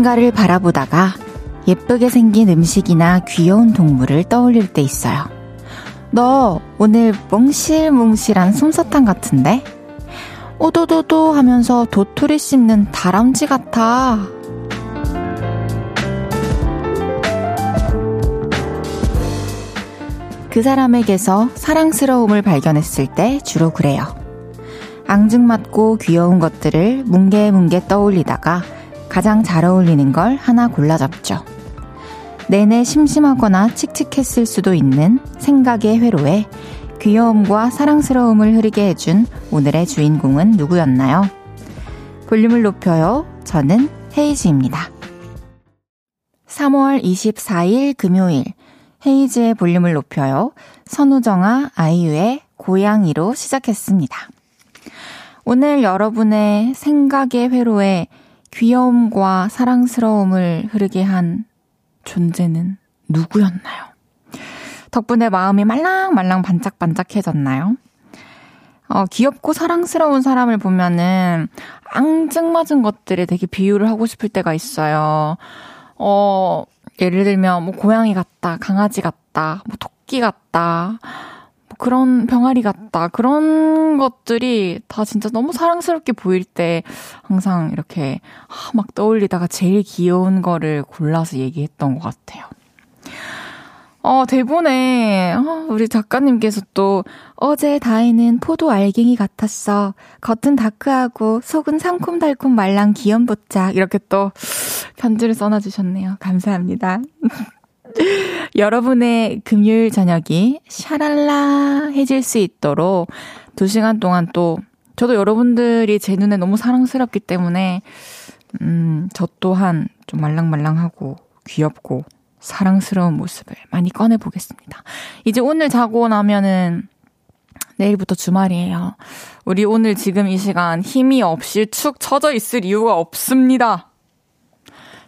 누군가를 바라보다가 예쁘게 생긴 음식이나 귀여운 동물을 떠올릴 때 있어요. 너 오늘 몽실몽실한 솜사탕 같은데? 오도도도 하면서 도토리 씹는 다람쥐 같아. 그 사람에게서 사랑스러움을 발견했을 때 주로 그래요. 앙증맞고 귀여운 것들을 뭉게뭉게 떠올리다가 가장 잘 어울리는 걸 하나 골라잡죠. 내내 심심하거나 칙칙했을 수도 있는 생각의 회로에 귀여움과 사랑스러움을 흐르게 해준 오늘의 주인공은 누구였나요? 볼륨을 높여요. 저는 헤이즈입니다. 3월 24일 금요일 헤이즈의 볼륨을 높여요. 선우정아 아이유의 고양이로 시작했습니다. 오늘 여러분의 생각의 회로에 귀여움과 사랑스러움을 흐르게 한 존재는 누구였나요? 덕분에 마음이 말랑말랑 반짝반짝해졌나요? 어, 귀엽고 사랑스러운 사람을 보면은 앙증맞은 것들에 되게 비유를 하고 싶을 때가 있어요. 어, 예를 들면 뭐 고양이 같다, 강아지 같다, 뭐 토끼 같다, 뭐 그런 병아리 같다. 그런 것들이 다 진짜 너무 사랑스럽게 보일 때 항상 이렇게 막 떠올리다가 제일 귀여운 거를 골라서 얘기했던 것 같아요. 어, 대본에, 어, 우리 작가님께서 또, 어제 다혜는 포도 알갱이 같았어. 겉은 다크하고, 속은 상콤달콤 말랑 귀염보짝. 이렇게 또, 편지를 써놔주셨네요. 감사합니다. 여러분의 금요일 저녁이 샤랄라 해질 수 있도록 2시간 동안 또, 저도 여러분들이 제 눈에 너무 사랑스럽기 때문에, 음, 저 또한 좀 말랑말랑하고, 귀엽고, 사랑스러운 모습을 많이 꺼내 보겠습니다. 이제 오늘 자고 나면은 내일부터 주말이에요. 우리 오늘 지금 이 시간 힘이 없이 축 처져 있을 이유가 없습니다.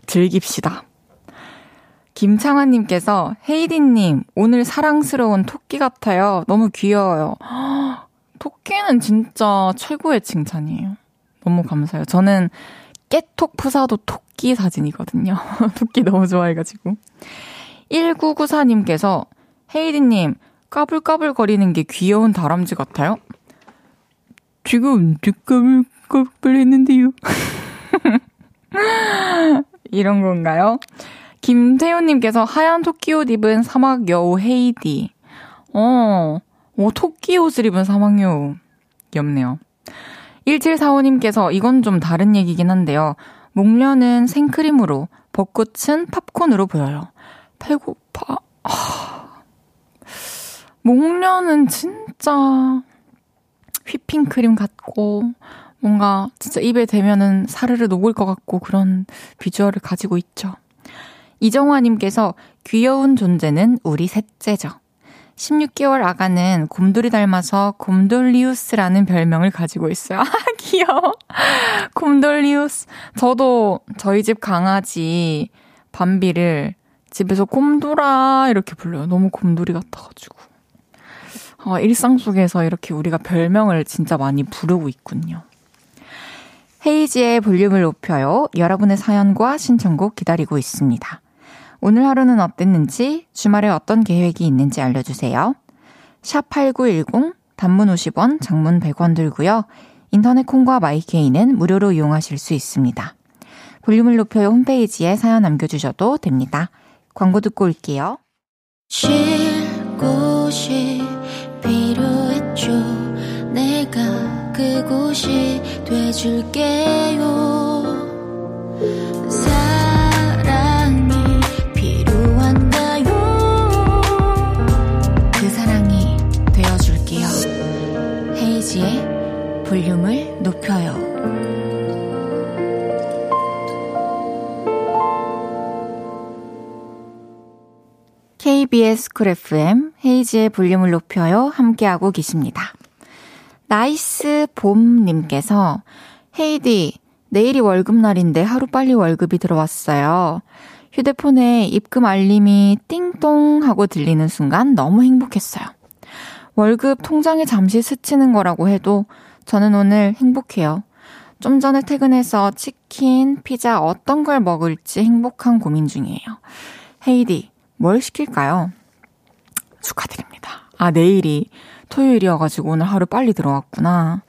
즐깁시다. 김창환님께서 헤이디님 오늘 사랑스러운 토끼 같아요. 너무 귀여워요. 토끼는 진짜 최고의 칭찬이에요. 너무 감사해요. 저는 깨톡 푸사도 토끼 사진이거든요. 토끼 너무 좋아해가지고. 1994님께서 헤이디님 까불까불 거리는 게 귀여운 다람쥐 같아요? 지금 까불까불 했는데요. 이런 건가요? 김태훈님께서 하얀 토끼 옷 입은 사막 여우 헤이디. 어, 오, 토끼 옷을 입은 사막 여우. 귀엽네요. 1745님께서 이건 좀 다른 얘기긴 한데요. 목련은 생크림으로, 벚꽃은 팝콘으로 보여요. 배고파. 아. 목련은 진짜 휘핑크림 같고, 뭔가 진짜 입에 대면은 사르르 녹을 것 같고 그런 비주얼을 가지고 있죠. 이정화님께서 귀여운 존재는 우리 셋째죠. 16개월 아가는 곰돌이 닮아서 곰돌리우스라는 별명을 가지고 있어요. 아, 귀여워. 곰돌리우스. 저도 저희 집 강아지 밤비를 집에서 곰돌아 이렇게 불러요. 너무 곰돌이 같아가지고. 어, 일상 속에서 이렇게 우리가 별명을 진짜 많이 부르고 있군요. 헤이지의 볼륨을 높여요. 여러분의 사연과 신청곡 기다리고 있습니다. 오늘 하루는 어땠는지, 주말에 어떤 계획이 있는지 알려주세요. 샵 8910, 단문 50원, 장문 100원 들고요. 인터넷 콩과 마이케이는 무료로 이용하실 수 있습니다. 볼륨을 높여요 홈페이지에 사연 남겨주셔도 됩니다. 광고 듣고 올게요. 쉴 곳이 필요했죠. 내가 그곳이 돼줄게요. KBS 쿨 FM 헤이즈의 볼륨을 높여요. 함께하고 계십니다. 나이스 봄님께서 헤이디, 내일이 월급날인데 하루 빨리 월급이 들어왔어요. 휴대폰에 입금 알림이 띵동 하고 들리는 순간 너무 행복했어요. 월급 통장에 잠시 스치는 거라고 해도 저는 오늘 행복해요. 좀 전에 퇴근해서 치킨, 피자 어떤 걸 먹을지 행복한 고민 중이에요. 헤이디, 뭘 시킬까요? 축하드립니다. 아, 내일이 토요일이어가지고 오늘 하루 빨리 들어왔구나.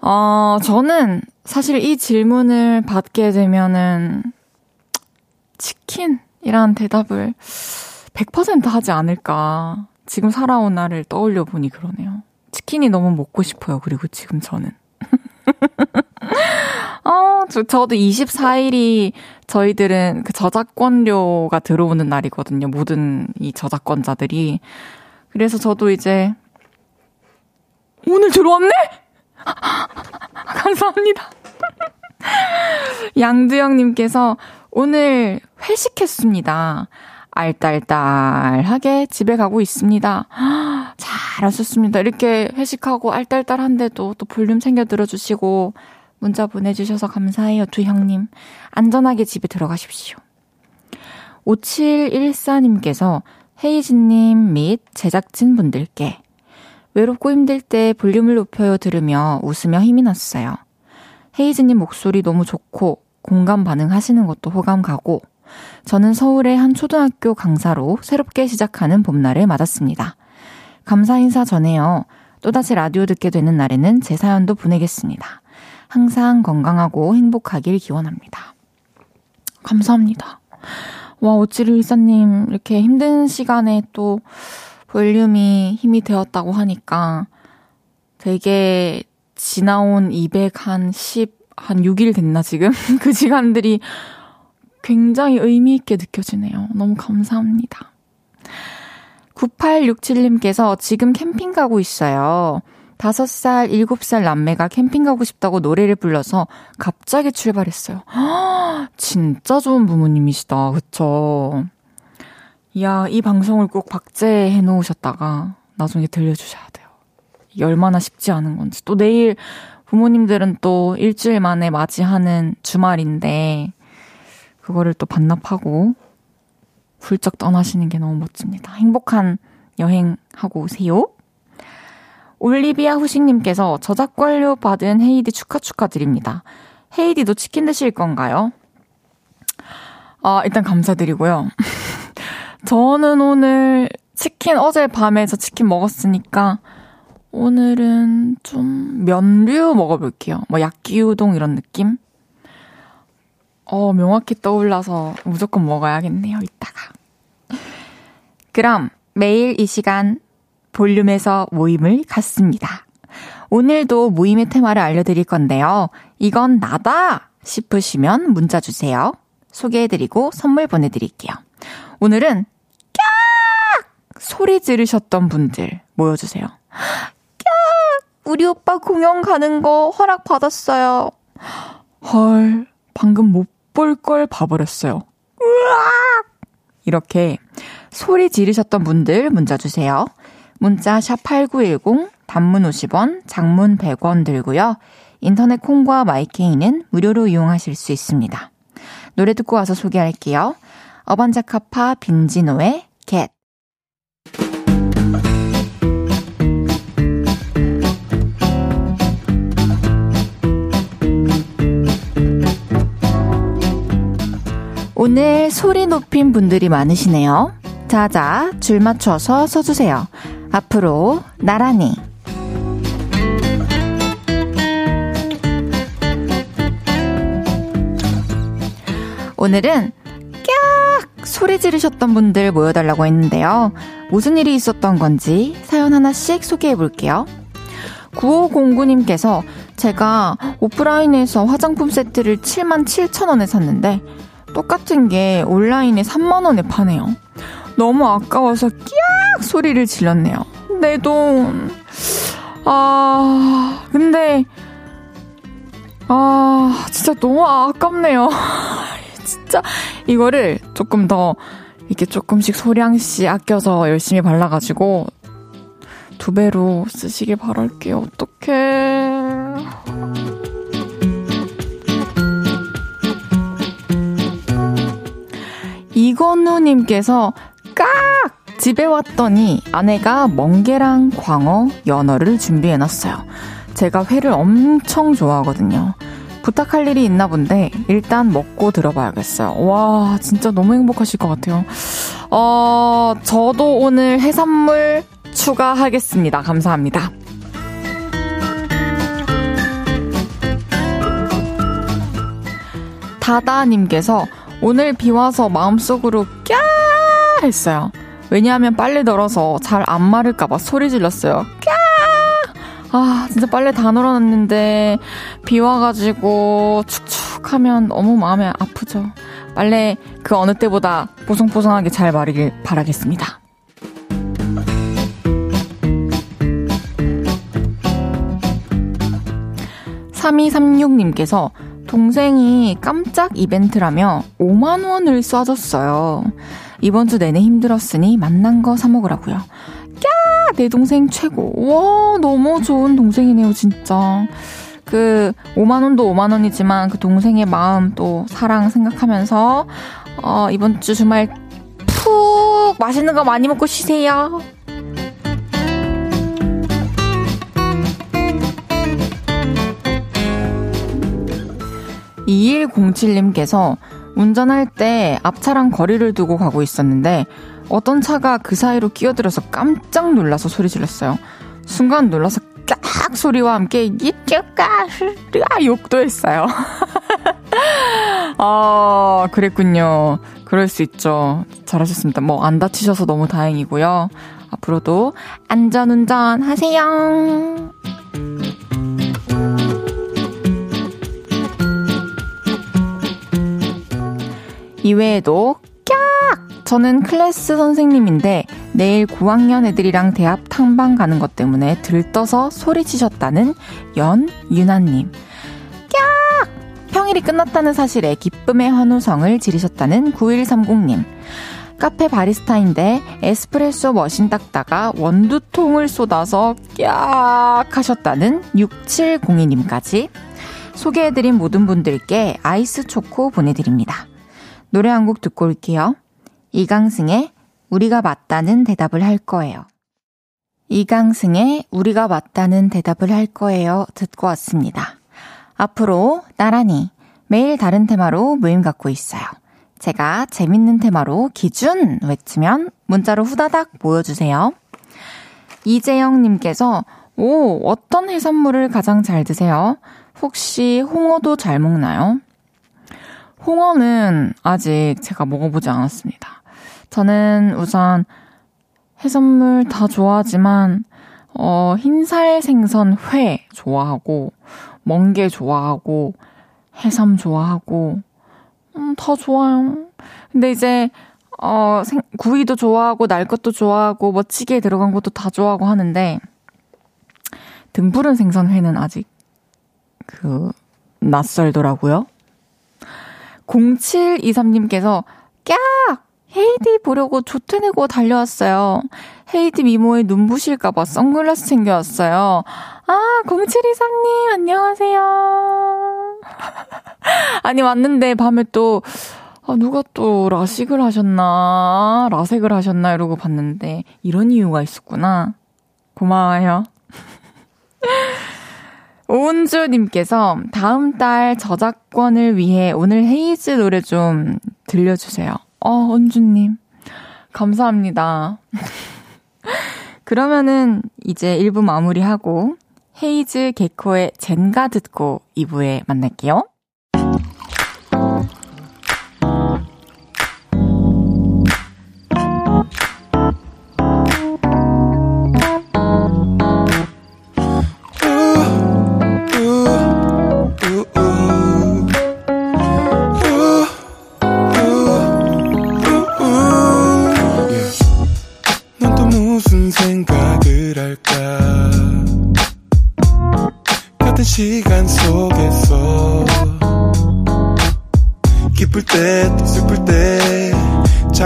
어, 저는 사실 이 질문을 받게 되면은 치킨이란 대답을 100% 하지 않을까. 지금 살아온 나를 떠올려 보니 그러네요. 치킨이 너무 먹고 싶어요. 그리고 지금 저는. 어, 저, 저도 24일이 저희들은 그 저작권료가 들어오는 날이거든요. 모든 이 저작권자들이. 그래서 저도 이제 오늘 들어왔네? 감사합니다. 양두영님께서 오늘 회식했습니다. 알딸딸하게 집에 가고 있습니다. 잘하셨습니다. 이렇게 회식하고 알딸딸한데도 또 볼륨 챙겨 들어주시고 문자 보내주셔서 감사해요, 두 형님. 안전하게 집에 들어가십시오. 5714님께서 헤이즈님 및 제작진 분들께 외롭고 힘들 때 볼륨을 높여요 들으며 웃으며 힘이 났어요. 헤이즈님 목소리 너무 좋고 공감 반응하시는 것도 호감 가고 저는 서울의 한 초등학교 강사로 새롭게 시작하는 봄날을 맞았습니다. 감사 인사 전해요. 또다시 라디오 듣게 되는 날에는 제 사연도 보내겠습니다. 항상 건강하고 행복하길 기원합니다. 감사합니다. 와, 오찌르일사님, 이렇게 힘든 시간에 또 볼륨이 힘이 되었다고 하니까 되게 지나온 200, 한 10, 한 6일 됐나, 지금? 그 시간들이 굉장히 의미있게 느껴지네요. 너무 감사합니다. 9867님께서 지금 캠핑 가고 있어요. 5살, 7살 남매가 캠핑 가고 싶다고 노래를 불러서 갑자기 출발했어요. 진짜 좋은 부모님이시다. 그쵸? 이야, 이 방송을 꼭 박제해 놓으셨다가 나중에 들려주셔야 돼요. 이게 얼마나 쉽지 않은 건지. 또 내일 부모님들은 또 일주일 만에 맞이하는 주말인데, 그거를 또 반납하고 훌쩍 떠나시는 게 너무 멋집니다. 행복한 여행 하고 오세요. 올리비아 후식님께서 저작권료 받은 헤이디 축하 축하드립니다. 헤이디도 치킨 드실 건가요? 아, 일단 감사드리고요. 저는 오늘 치킨 어제 밤에 저 치킨 먹었으니까 오늘은 좀 면류 먹어볼게요. 뭐 야끼우동 이런 느낌? 어, 명확히 떠올라서 무조건 먹어야겠네요, 이따가. 그럼 매일 이 시간 볼륨에서 모임을 갖습니다. 오늘도 모임의 테마를 알려드릴 건데요. 이건 나다! 싶으시면 문자 주세요. 소개해드리고 선물 보내드릴게요. 오늘은 깍! 소리 지르셨던 분들 모여주세요. 깍! 우리 오빠 공연 가는 거 허락 받았어요. 헐, 방금 못 볼 걸 봐버렸어요. 으악! 이렇게 소리 지르셨던 분들 문자 주세요. 문자 샵 8910 단문 50원, 장문 100원 들고요. 인터넷 콩과 마이케이는 무료로 이용하실 수 있습니다. 노래 듣고 와서 소개할게요. 어반자카파 빈지노의 겟. 오늘 소리 높인 분들이 많으시네요. 자자, 줄 맞춰서 서주세요. 앞으로 나란히. 오늘은 깍! 소리 지르셨던 분들 모여달라고 했는데요. 무슨 일이 있었던 건지 사연 하나씩 소개해 볼게요. 9509님께서 제가 오프라인에서 화장품 세트를 7만 7천 원에 샀는데 똑같은 게 온라인에 3만 원에 파네요. 너무 아까워서 끼악 소리를 질렀네요. 내 돈. 아, 근데, 아, 진짜 너무 아깝네요. 진짜, 이거를 조금 더, 이렇게 조금씩 소량씩 아껴서 열심히 발라가지고, 두 배로 쓰시길 바랄게요. 어떡해. 이건우님께서 깍! 집에 왔더니 아내가 멍게랑 광어, 연어를 준비해놨어요. 제가 회를 엄청 좋아하거든요. 부탁할 일이 있나 본데 일단 먹고 들어봐야겠어요. 와, 진짜 너무 행복하실 것 같아요. 어, 저도 오늘 해산물 추가하겠습니다. 감사합니다. 다다님께서 오늘 비 와서 마음속으로 꺄 했어요. 왜냐하면 빨래 널어서 잘 안 마를까봐 소리 질렀어요. 꺄! 아, 진짜 빨래 다 널어놨는데, 비 와가지고, 축축 하면 너무 마음이 아프죠. 빨래 그 어느 때보다 보송보송하게 잘 마르길 바라겠습니다. 3236님께서 동생이 깜짝 이벤트라며 5만원을 쏴줬어요. 이번 주 내내 힘들었으니 만난 거 사 먹으라고요. 야! 내 동생 최고. 와, 너무 좋은 동생이네요, 진짜. 그, 5만 원도 5만 원이지만 그 동생의 마음 또 사랑 생각하면서, 어, 이번 주 주말 푹 맛있는 거 많이 먹고 쉬세요. 2107님께서 운전할 때 앞차랑 거리를 두고 가고 있었는데 어떤 차가 그 사이로 끼어들어서 깜짝 놀라서 소리 질렀어요. 순간 놀라서 깍 소리와 함께 이쪽가 욕도 했어요. 아, 그랬군요. 그럴 수 있죠. 잘하셨습니다. 뭐 안 다치셔서 너무 다행이고요. 앞으로도 안전운전 하세요. 이외에도 깍! 저는 클래스 선생님인데 내일 9학년 애들이랑 대합 탕방 가는 것 때문에 들떠서 소리치셨다는 연유나님. 깍! 평일이 끝났다는 사실에 기쁨의 환호성을 지르셨다는 9130님. 카페 바리스타인데 에스프레소 머신 닦다가 원두통을 쏟아서 깍 하셨다는 6702님까지 소개해드린 모든 분들께 아이스 초코 보내드립니다. 노래 한 곡 듣고 올게요. 이강승의 우리가 맞다는 대답을 할 거예요. 이강승의 우리가 맞다는 대답을 할 거예요. 듣고 왔습니다. 앞으로 나란히 매일 다른 테마로 모임 갖고 있어요. 제가 재밌는 테마로 기준 외치면 문자로 후다닥 모여주세요. 이재영님께서 오, 어떤 해산물을 가장 잘 드세요? 혹시 홍어도 잘 먹나요? 홍어는 아직 제가 먹어보지 않았습니다. 저는 우선 해산물 다 좋아하지만, 어, 흰살 생선 회 좋아하고, 멍게 좋아하고, 해삼 좋아하고, 음, 다 좋아요. 근데 이제, 어, 생, 구이도 좋아하고, 날 것도 좋아하고, 뭐, 찌개에 들어간 것도 다 좋아하고 하는데, 등푸른 생선 회는 아직, 그, 낯설더라고요. 0723님께서 깍! 헤이디 보려고 조퇴 내고 달려왔어요. 헤이디 미모에 눈부실까봐 선글라스 챙겨왔어요. 아, 0723님, 안녕하세요. 아니, 왔는데 밤에 또, 아, 누가 또 라식을 하셨나, 라색을 하셨나, 이러고 봤는데, 이런 이유가 있었구나. 고마워요. 오은주님께서 다음 달 저작권을 위해 오늘 헤이즈 노래 좀 들려주세요. 어, 은주님. 감사합니다. 그러면은 이제 1부 마무리하고 헤이즈 개코의 젠가 듣고 2부에 만날게요.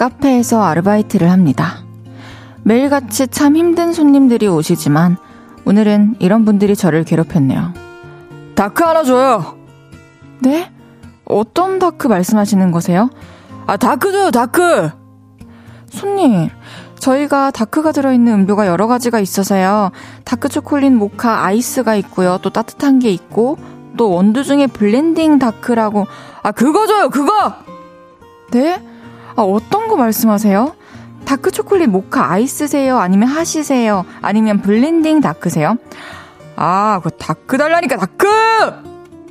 카페에서 아르바이트를 합니다. 매일같이 참 힘든 손님들이 오시지만 오늘은 이런 분들이 저를 괴롭혔네요. dark 하나 줘요! 네? 어떤 dark 말씀하시는 거세요? 아, dark 줘요, dark! 손님, 저희가 dark가 들어있는 음료가 여러 가지가 있어서요. dark 초콜릿 모카 아이스가 있고요. 또 따뜻한 게 있고, 또 원두 중에 blending dark라고. 아, 그거 줘요, 그거! 네? 아, 어떤 거 말씀하세요? dark 초콜릿 모카 아이스세요? 아니면 hot이세요? 아니면 blending dark세요? 아, 그 dark 달라니까 dark!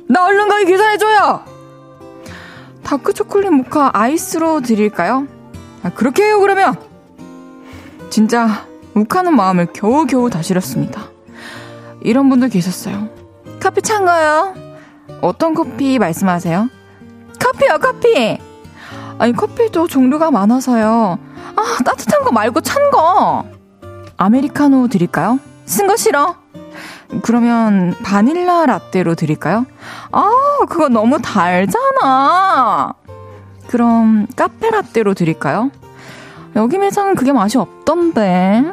나 얼른 가게 계산해줘요! dark 초콜릿 모카 아이스로 드릴까요? 아, 그렇게 해요, 그러면! 진짜 욱하는 마음을 겨우겨우 다스렸습니다. 이런 분들 계셨어요. 커피 찬 거요? 어떤 커피 말씀하세요? 커피요, 커피! 아니, 커피도 종류가 많아서요. 아, 따뜻한 거 말고 찬 거! 아메리카노 드릴까요? 쓴 거 싫어? 그러면 바닐라 라떼로 드릴까요? 아, 그거 너무 달잖아! 그럼 카페 라떼로 드릴까요? 여기 매장은 그게 맛이 없던데.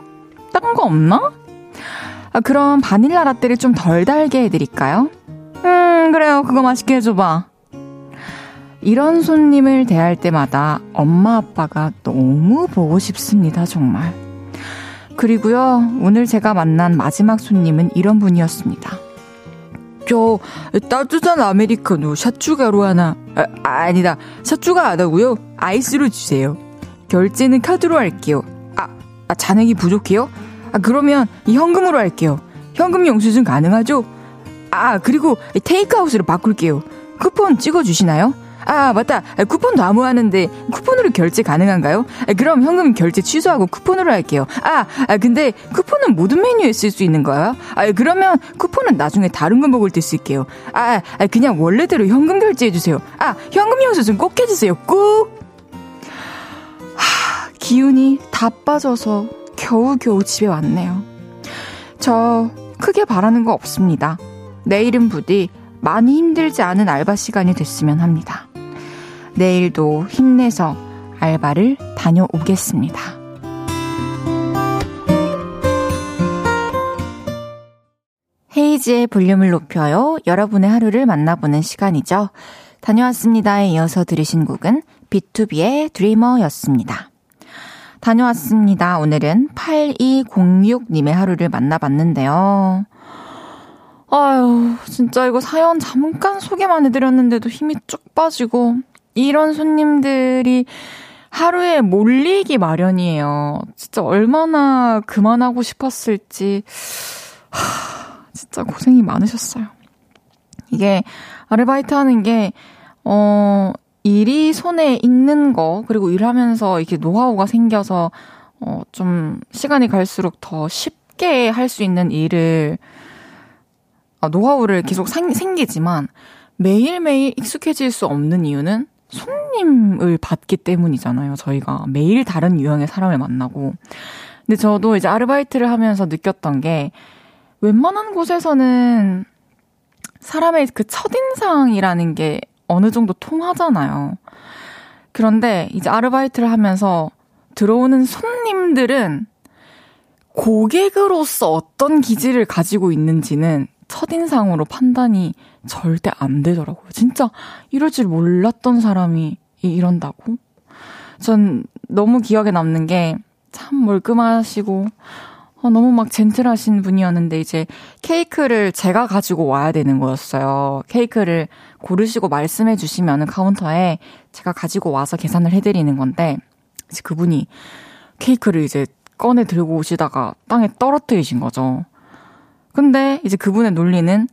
딴 거 없나? 아, 그럼 바닐라 라떼를 좀 덜 달게 해드릴까요? 음, 그래요. 그거 맛있게 해줘봐. 이런 손님을 대할 때마다 엄마 아빠가 너무 보고 싶습니다, 정말. 그리고요, 오늘 제가 만난 마지막 손님은 이런 분이었습니다. 저, 따뜻한 아메리카노 샷추가로 하나, 아, 아니다. 샷추가 안 하고요. 아이스로 주세요. 결제는 카드로 할게요. 아, 아 잔액이 부족해요? 아, 그러면 현금으로 할게요. 현금 영수증 가능하죠? 아, 그리고 테이크아웃으로 바꿀게요. 쿠폰 찍어주시나요? 아, 맞다. 쿠폰도 아무하는데 쿠폰으로 결제 가능한가요? 그럼 현금 결제 취소하고 쿠폰으로 할게요. 아, 아 근데 쿠폰은 모든 메뉴에 쓸 수 있는 거야? 아, 그러면 쿠폰은 나중에 다른 거 먹을 때 쓸게요. 아, 아 그냥 원래대로 현금 결제해 주세요. 아, 현금 영수증 꼭 해주세요. 꼭. 하, 기운이 다 빠져서 겨우겨우 집에 왔네요. 저 크게 바라는 거 없습니다. 내일은 부디 많이 힘들지 않은 알바 시간이 됐으면 합니다. 내일도 힘내서 알바를 다녀오겠습니다. 헤이지의 볼륨을 높여요. 여러분의 하루를 만나보는 시간이죠. 다녀왔습니다에 이어서 들으신 곡은 B2B의 드리머였습니다. 다녀왔습니다. 오늘은 8206님의 하루를 만나봤는데요. 아유, 진짜 이거 사연 잠깐 소개만 해드렸는데도 힘이 쭉 빠지고, 이런 손님들이 하루에 몰리기 마련이에요. 진짜 얼마나 그만하고 싶었을지, 하, 진짜 고생이 많으셨어요. 이게 아르바이트 하는 게, 어, 일이 손에 익는 거, 그리고 일하면서 이렇게 노하우가 생겨서, 어, 좀 시간이 갈수록 더 쉽게 할 수 있는 일을, 아, 노하우를 계속 생, 생기지만 매일매일 익숙해질 수 없는 이유는 손님을 받기 때문이잖아요. 저희가 매일 다른 유형의 사람을 만나고. 근데 저도 이제 아르바이트를 하면서 느꼈던 게 웬만한 곳에서는 사람의 그 첫인상이라는 게 어느 정도 통하잖아요. 그런데 이제 아르바이트를 하면서 들어오는 손님들은 고객으로서 어떤 기질을 가지고 있는지는 첫인상으로 판단이 절대 안 되더라고요. 진짜 이럴 줄 몰랐던 사람이 이런다고? 전 너무 기억에 남는 게 참 멀끔하시고 어, 너무 막 젠틀하신 분이었는데 이제 케이크를 제가 가지고 와야 되는 거였어요. 케이크를 고르시고 말씀해 주시면 카운터에 제가 가지고 와서 계산을 해드리는 건데 이제 그분이 케이크를 이제 꺼내 들고 오시다가 땅에 떨어뜨리신 거죠. 근데 이제 그분의 논리는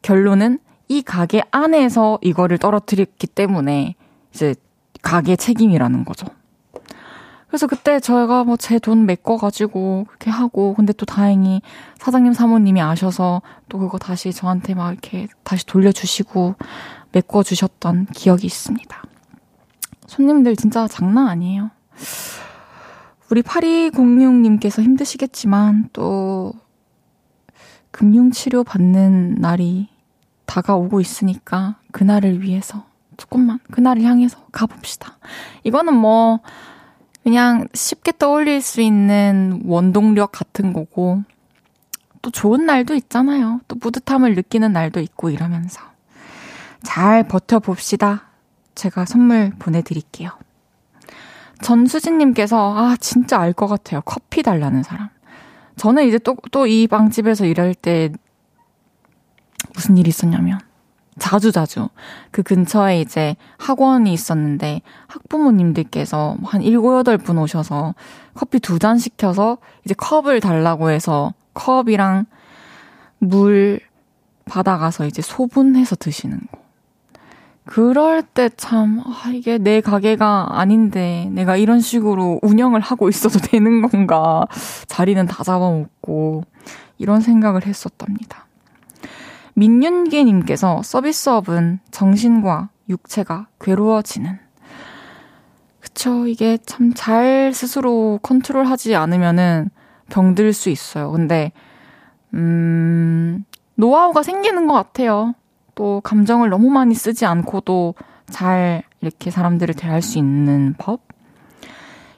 결론은 이 가게 안에서 이거를 떨어뜨렸기 때문에 이제 가게 책임이라는 거죠. 그래서 그때 저희가 뭐 제 돈 메꿔가지고 그렇게 하고, 근데 또 다행히 사장님 사모님이 아셔서 또 그거 다시 저한테 막 이렇게 다시 돌려주시고 메꿔주셨던 기억이 있습니다. 손님들 진짜 장난 아니에요. 우리 8206님께서 힘드시겠지만 또 금융치료 받는 날이 다가오고 있으니까 그날을 위해서 조금만 그날을 향해서 가봅시다. 이거는 뭐 그냥 쉽게 떠올릴 수 있는 원동력 같은 거고 또 좋은 날도 있잖아요. 또 뿌듯함을 느끼는 날도 있고 이러면서 잘 버텨봅시다. 제가 선물 보내드릴게요. 전수진님께서 아 진짜 알 것 같아요. 커피 달라는 사람. 저는 이제 또 또 이 빵집에서 일할 때 무슨 일이 있었냐면 자주 자주 그 근처에 이제 학원이 있었는데 학부모님들께서 한 일곱 여덟 분 오셔서 커피 두 잔 시켜서 이제 컵을 달라고 해서 컵이랑 물 받아가서 이제 소분해서 드시는 거. 그럴 때 참, 아, 이게 내 가게가 아닌데 내가 이런 식으로 운영을 하고 있어도 되는 건가. 자리는 다 잡아먹고, 이런 생각을 했었답니다. 민윤기님께서 서비스업은 정신과 육체가 괴로워지는. 그쵸. 이게 참 잘 스스로 컨트롤 하지 않으면은 병들 수 있어요. 근데, 음, 노하우가 생기는 것 같아요. 또 감정을 너무 많이 쓰지 않고도 잘 이렇게 사람들을 대할 수 있는 법?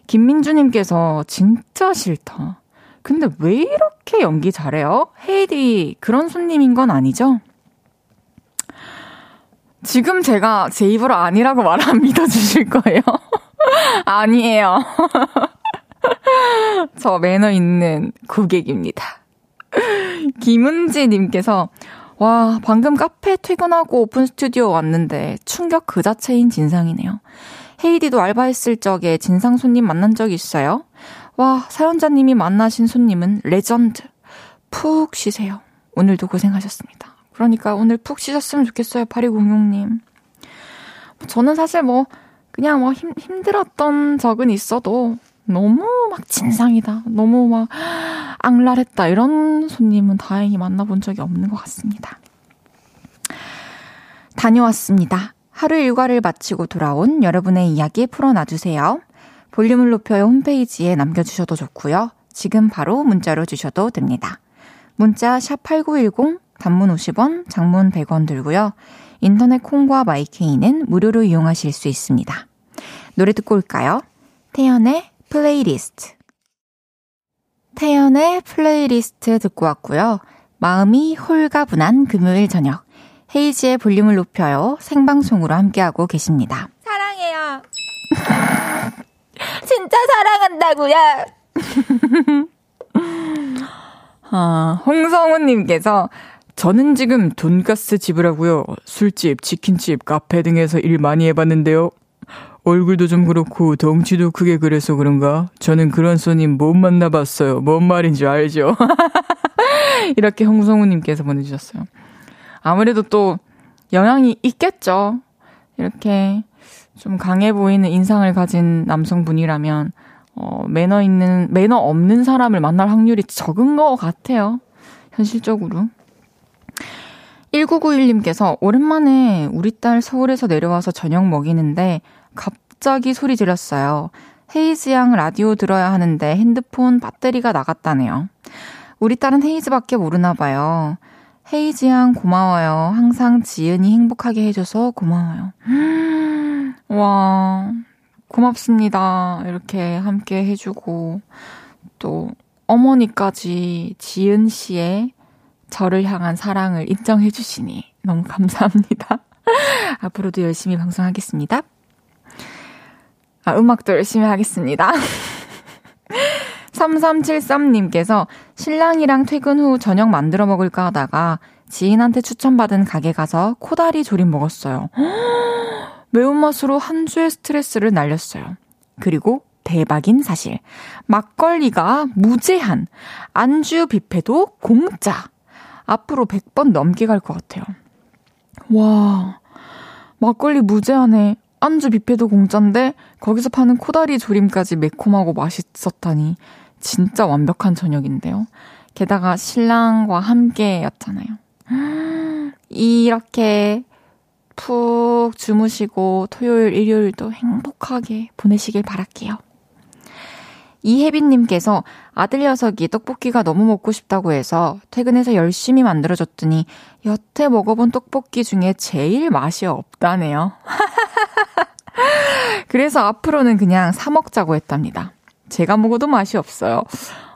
김민주님께서 진짜 싫다. 근데 왜 이렇게 연기 잘해요? 헤이디 그런 손님인 건 아니죠? 지금 제가 제 입으로 아니라고 말하면 믿어주실 거예요? 아니에요. 저 매너 있는 고객입니다. 김은지님께서 와, 방금 카페 퇴근하고 오픈 스튜디오 왔는데 충격 그 자체인 진상이네요. 헤이디도 알바했을 적에 진상 손님 만난 적 있어요? 와, 사연자님이 만나신 손님은 레전드. 푹 쉬세요. 오늘도 고생하셨습니다. 그러니까 오늘 푹 쉬셨으면 좋겠어요, 8206님. 저는 사실 뭐, 그냥 뭐 힘, 힘들었던 적은 있어도 너무 막 진상이다. 너무 막 앙랄했다. 이런 손님은 다행히 만나본 적이 없는 것 같습니다. 다녀왔습니다. 하루 일과를 마치고 돌아온 여러분의 이야기 풀어놔주세요. 볼륨을 높여요 홈페이지에 남겨주셔도 좋고요. 지금 바로 문자로 주셔도 됩니다. 문자 샵8910 단문 50원, 장문 100원 들고요. 인터넷 콩과 마이케이는 무료로 이용하실 수 있습니다. 노래 듣고 올까요? 태연의 플레이리스트. 태연의 플레이리스트 듣고 왔고요. 마음이 홀가분한 금요일 저녁. 헤이지의 볼륨을 높여요. 생방송으로 함께하고 계십니다. 사랑해요. 진짜 사랑한다고요. 아, 홍성우님께서 저는 지금 돈가스 지불하고요. 술집, 치킨집, 카페 등에서 일 많이 해봤는데요. 얼굴도 좀 그렇고 덩치도 크게 그래서 그런가? 저는 그런 손님 못 만나봤어요. 뭔 말인지 알죠? 이렇게 홍성우님께서 보내주셨어요. 아무래도 또 영향이 있겠죠. 이렇게 좀 강해 보이는 인상을 가진 남성분이라면 어, 매너 있는 매너 없는 사람을 만날 확률이 적은 것 같아요. 현실적으로. 1991님께서 오랜만에 우리 딸 서울에서 내려와서 저녁 먹이는데 갑자기 소리 질렀어요. 헤이즈 양 라디오 들어야 하는데 핸드폰 배터리가 나갔다네요. 우리 딸은 헤이즈밖에 모르나 봐요. 헤이즈 양 고마워요. 항상 지은이 행복하게 해줘서 고마워요. 와, 고맙습니다. 이렇게 함께 해주고, 또, 어머니까지 지은 씨의 저를 향한 사랑을 인정해주시니 너무 감사합니다. 앞으로도 열심히 방송하겠습니다. 아, 음악도 열심히 하겠습니다. 3373님께서 신랑이랑 퇴근 후 저녁 만들어 먹을까 하다가 지인한테 추천받은 가게 가서 코다리 조림 먹었어요. 매운맛으로 한 주의 스트레스를 날렸어요. 그리고 대박인 사실. 막걸리가 무제한. 안주 뷔페도 공짜. 앞으로 100번 넘게 갈 것 같아요. 와. 막걸리 무제한에 안주 뷔페도 공짜인데 거기서 파는 코다리 조림까지 매콤하고 맛있었다니 진짜 완벽한 저녁인데요. 게다가 신랑과 함께였잖아요. 이렇게 푹 주무시고 토요일, 일요일도 행복하게 보내시길 바랄게요. 이혜빈님께서 아들 녀석이 떡볶이가 너무 먹고 싶다고 해서 퇴근해서 열심히 만들어줬더니 여태 먹어본 떡볶이 중에 제일 맛이 없다네요. 그래서 앞으로는 그냥 사 먹자고 했답니다. 제가 먹어도 맛이 없어요.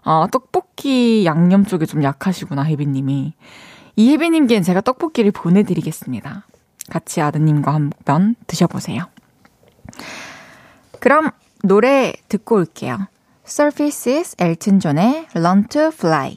아, 떡볶이 양념 쪽에 좀 약하시구나, 혜빈님이. 이 혜빈님께는 제가 떡볶이를 보내드리겠습니다. 같이 아드님과 한번 드셔보세요. 그럼 노래 듣고 올게요. Surfaces 엘튼 존의 Learn to Fly.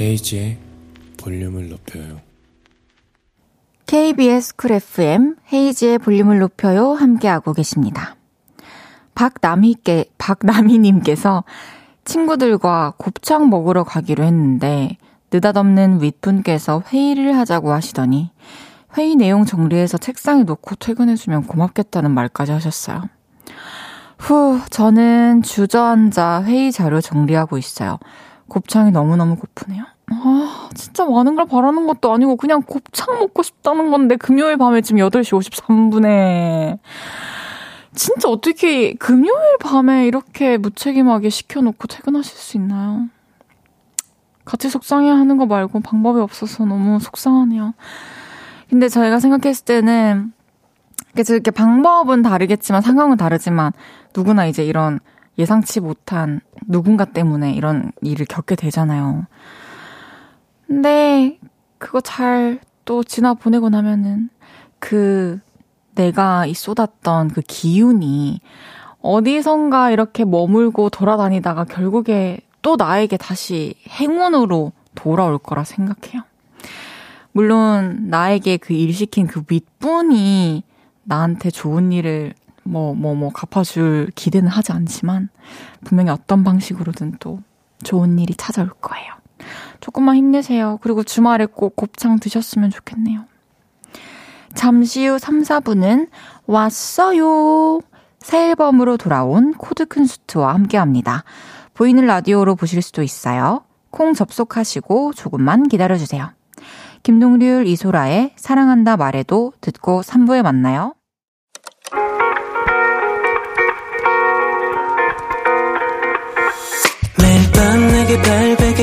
헤이지의 볼륨을 높여요. KBS 쿨 FM 헤이지의 볼륨을 높여요 함께하고 계십니다. 박남희께 박남희님께서 친구들과 곱창 먹으러 가기로 했는데 느닷없는 윗분께서 회의를 하자고 하시더니 회의 내용 정리해서 책상에 놓고 퇴근해주면 고맙겠다는 말까지 하셨어요. 후, 저는 주저앉아 회의 자료 정리하고 있어요. 곱창이 너무너무 고프네요. 아, 진짜 많은 걸 바라는 것도 아니고 그냥 곱창 먹고 싶다는 건데 금요일 밤에 지금 8시 53분에 진짜 어떻게 금요일 밤에 이렇게 무책임하게 시켜놓고 퇴근하실 수 있나요? 같이 속상해 하는 거 말고 방법이 없어서 너무 속상하네요. 근데 저희가 생각했을 때는 이렇게 방법은 다르겠지만 상황은 다르지만 누구나 이제 이런 예상치 못한 누군가 때문에 이런 일을 겪게 되잖아요. 근데 그거 잘 또 지나 보내고 나면은 그 내가 이 쏟았던 그 기운이 어디선가 이렇게 머물고 돌아다니다가 결국에 또 나에게 다시 행운으로 돌아올 거라 생각해요. 물론 나에게 그 일 시킨 그 윗분이 나한테 좋은 일을 뭐, 뭐, 뭐, 갚아줄 기대는 하지 않지만, 분명히 어떤 방식으로든 또 좋은 일이 찾아올 거예요. 조금만 힘내세요. 그리고 주말에 꼭 곱창 드셨으면 좋겠네요. 잠시 후 3, 4분은 왔어요. 새 앨범으로 돌아온 코드큰수트와 함께 합니다. 보이는 라디오로 보실 수도 있어요. 콩 접속하시고 조금만 기다려주세요. 김동률, 이소라의 사랑한다 말해도 듣고 3부에 만나요.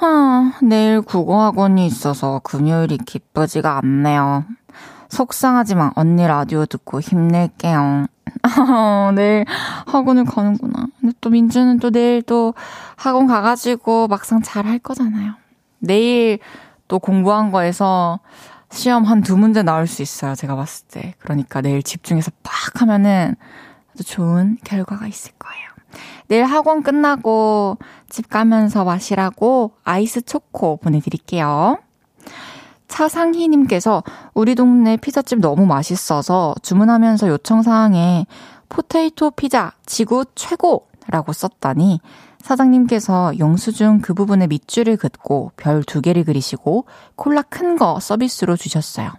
하, 내일 국어학원이 있어서 금요일이 기쁘지가 않네요. 속상하지만 언니 라디오 듣고 힘낼게요. 내일 학원을 가는구나. 근데 또 민주는 또 내일 또 학원 가가지고 막상 잘 할 거잖아요. 내일 또 공부한 거에서 시험 한 두 문제 나올 수 있어요. 제가 봤을 때. 그러니까 내일 집중해서 빡 하면은 아주 좋은 결과가 있을 거예요. 내일 학원 끝나고 집 가면서 마시라고 아이스 초코 보내드릴게요. 차상희님께서 우리 동네 피자집 너무 맛있어서 주문하면서 요청사항에 포테이토 피자 지구 최고 라고 썼다니 사장님께서 영수증 그 부분에 밑줄을 긋고 별 두 개를 그리시고 콜라 큰 거 서비스로 주셨어요.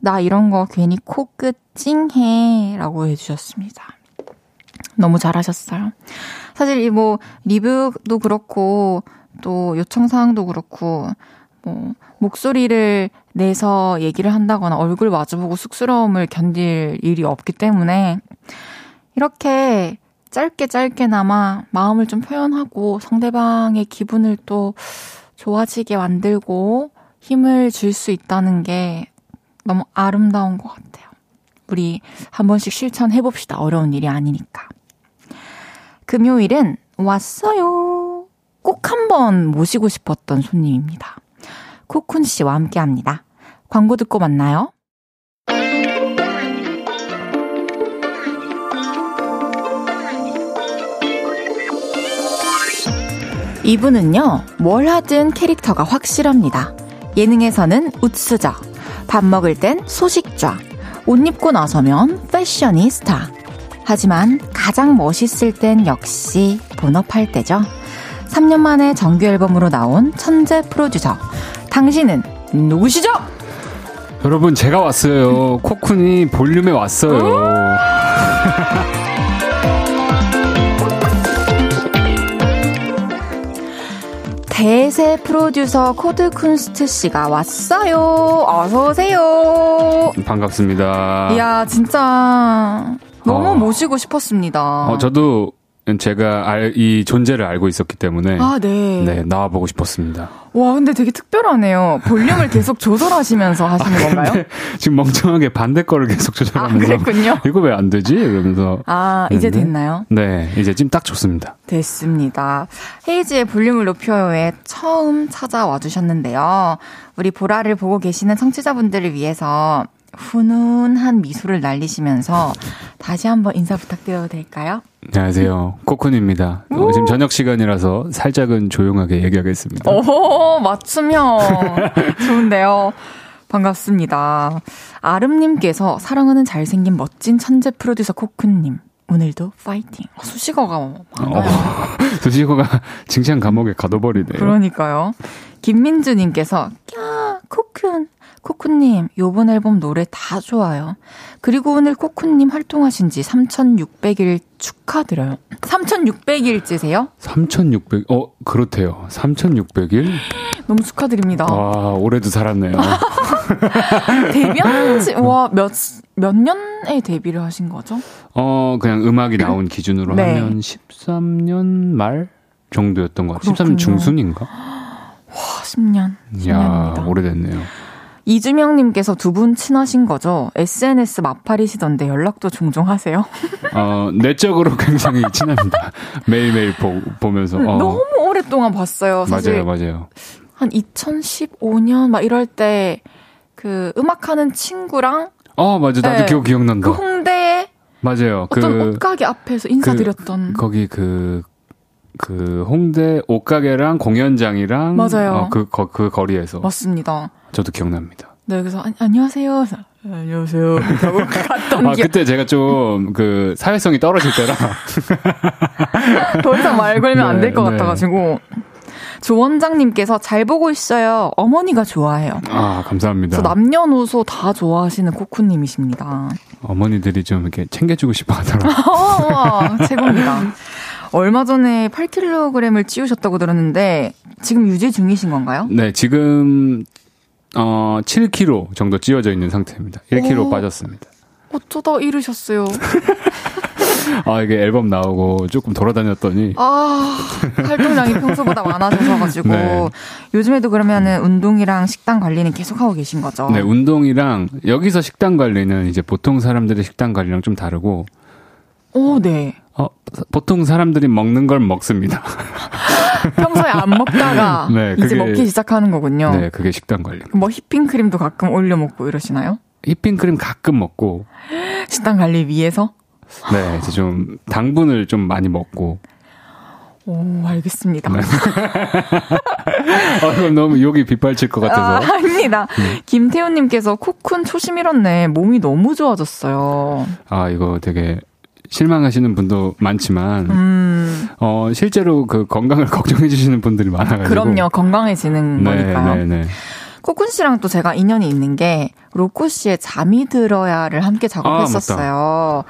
나 이런 거 괜히 코끝 찡해 라고 해주셨습니다. 너무 잘하셨어요. 사실 이 뭐 리뷰도 그렇고 또 요청 사항도 그렇고 뭐 목소리를 내서 얘기를 한다거나 얼굴 마주보고 쑥스러움을 견딜 일이 없기 때문에 이렇게 짧게 짧게나마 마음을 좀 표현하고 상대방의 기분을 또 좋아지게 만들고 힘을 줄 수 있다는 게 너무 아름다운 것 같아요. 우리 한 번씩 실천해봅시다. 어려운 일이 아니니까. 금요일은 왔어요. 꼭 한번 모시고 싶었던 손님입니다. 코쿤 씨와 함께 합니다. 광고 듣고 만나요. 이분은요, 뭘 하든 캐릭터가 확실합니다. 예능에서는 우츠자, 밥 먹을 땐 소식좌, 옷 입고 나서면 패셔니스타. 하지만 가장 멋있을 땐 역시 본업할 때죠. 3년 만에 정규 앨범으로 나온 천재 프로듀서. 당신은 누구시죠? 여러분 제가 왔어요. 코쿤이 볼륨에 왔어요. 대세 프로듀서 코드 쿤스트 씨가 왔어요. 어서 오세요. 반갑습니다. 이야 진짜 너무 어. 모시고 싶었습니다. 어, 저도 제가 알, 이 존재를 알고 있었기 때문에 아 네. 네 나와 보고 싶었습니다. 와 근데 되게 특별하네요. 볼륨을 계속 조절하시면서 하시는 건가요? 근데 지금 멍청하게 반대 거를 계속 아 조절하면서 그랬군요. 이거 왜 안 되지? 이러면서 아 이제 네. 됐나요? 네 이제 지금 딱 좋습니다. 됐습니다. 헤이즈의 볼륨을 높여요에 처음 찾아와 주셨는데요. 우리 보라를 보고 계시는 청취자분들을 위해서 훈훈한 미소를 날리시면서 다시 한번 인사 부탁드려도 될까요? 안녕하세요 코쿤입니다. 어, 지금 저녁 시간이라서 살짝은 조용하게 얘기하겠습니다. 오, 맞춤형. 좋은데요. 반갑습니다. 아름님께서 사랑하는 잘생긴 멋진 천재 프로듀서 코쿤님. 오늘도 파이팅. 아, 수식어가 많아요. 수식어가 칭찬 감옥에 가둬버리네요. 그러니까요. 김민주님께서, 야, 코쿤. 코쿤님, 요번 앨범 노래 다 좋아요. 그리고 오늘 코쿤님 활동하신 지 3,600일 축하드려요. 3,600일째세요? 3,600, 어, 그렇대요. 3,600일? 너무 축하드립니다. 와, 올해도 살았네요. 데뷔한 지, 와, 몇, 몇 년에 데뷔를 하신 거죠? 어, 그냥 음악이 나온 기준으로 네. 하면 13년 말 정도였던 것 같아요. 그렇군요. 13년 중순인가? 와, 10년. 이야, 10년입니다. 오래됐네요. 이주명님께서 두 분 친하신 거죠? SNS 마팔이시던데 연락도 종종 하세요? 어, 내적으로 굉장히 친합니다. 매일매일 보, 보면서. 어, 너무 오랫동안 봤어요. 사실 맞아요, 맞아요. 한 2015년 막 이럴 때 그 음악하는 친구랑 어, 맞아. 나도 네. 기억, 기억난다. 그 홍대에 맞아요. 어떤 그, 옷가게 앞에서 인사드렸던 거기 그, 그 홍대 옷가게랑 공연장이랑 맞아요. 어, 그, 거, 그 거리에서 맞습니다. 저도 기억납니다. 네, 그래서 아, 안녕하세요. 네, 안녕하세요. 하고 갔던 아, 기억. 그때 제가 좀 그 사회성이 떨어질 때라 더 이상 말 걸면 안될것 네, 같아가지고. 조 원장님께서 잘 보고 있어요. 어머니가 좋아해요. 아, 감사합니다. 저 남녀노소 다 좋아하시는 코쿠님이십니다. 어머니들이 좀 이렇게 챙겨주고 싶어 하더라고요. 어, 최고입니다. 얼마 전에 8kg을 찌우셨다고 들었는데 지금 유지 중이신 건가요? 네, 지금 어 7kg 정도 찌워져 있는 상태입니다. 1kg 오. 빠졌습니다. 어쩌다 이르셨어요? 아, 이게 앨범 나오고 조금 돌아다녔더니 아, 활동량이 평소보다 많아져서가지고 네. 요즘에도 그러면은 운동이랑 식단 관리는 계속 하고 계신 거죠? 네, 운동이랑 여기서 식단 관리는 이제 보통 사람들의 식단 관리랑 좀 다르고 오, 네. 어, 보통 사람들이 먹는 걸 먹습니다. 평소에 안 먹다가 네, 이제 그게- 먹기 시작하는 거군요. 네, 그게 식단 관리. 뭐 휘핑크림도 가끔 올려 먹고 이러시나요? 휘핑크림 가끔 먹고 식단 관리 위해서? 네, 이제 좀 당분을 좀 많이 먹고 오, 알겠습니다. 네. 아, 그럼 너무 욕이 빗발칠 것 아, 같아서. 아 닙니다. 김태훈님께서 코쿤 초심 잃었네. 몸이 너무 좋아졌어요. 아, 이거 되게 실망하시는 분도 많지만, 음, 어, 실제로 그 건강을 걱정해 주시는 분들이 많아가지고. 그럼요. 건강해지는 네, 거니까요. 네, 네. 코쿤 씨랑 또 제가 인연이 있는 게 로꼬 씨의 잠이 들어야를 함께 작업했었어요.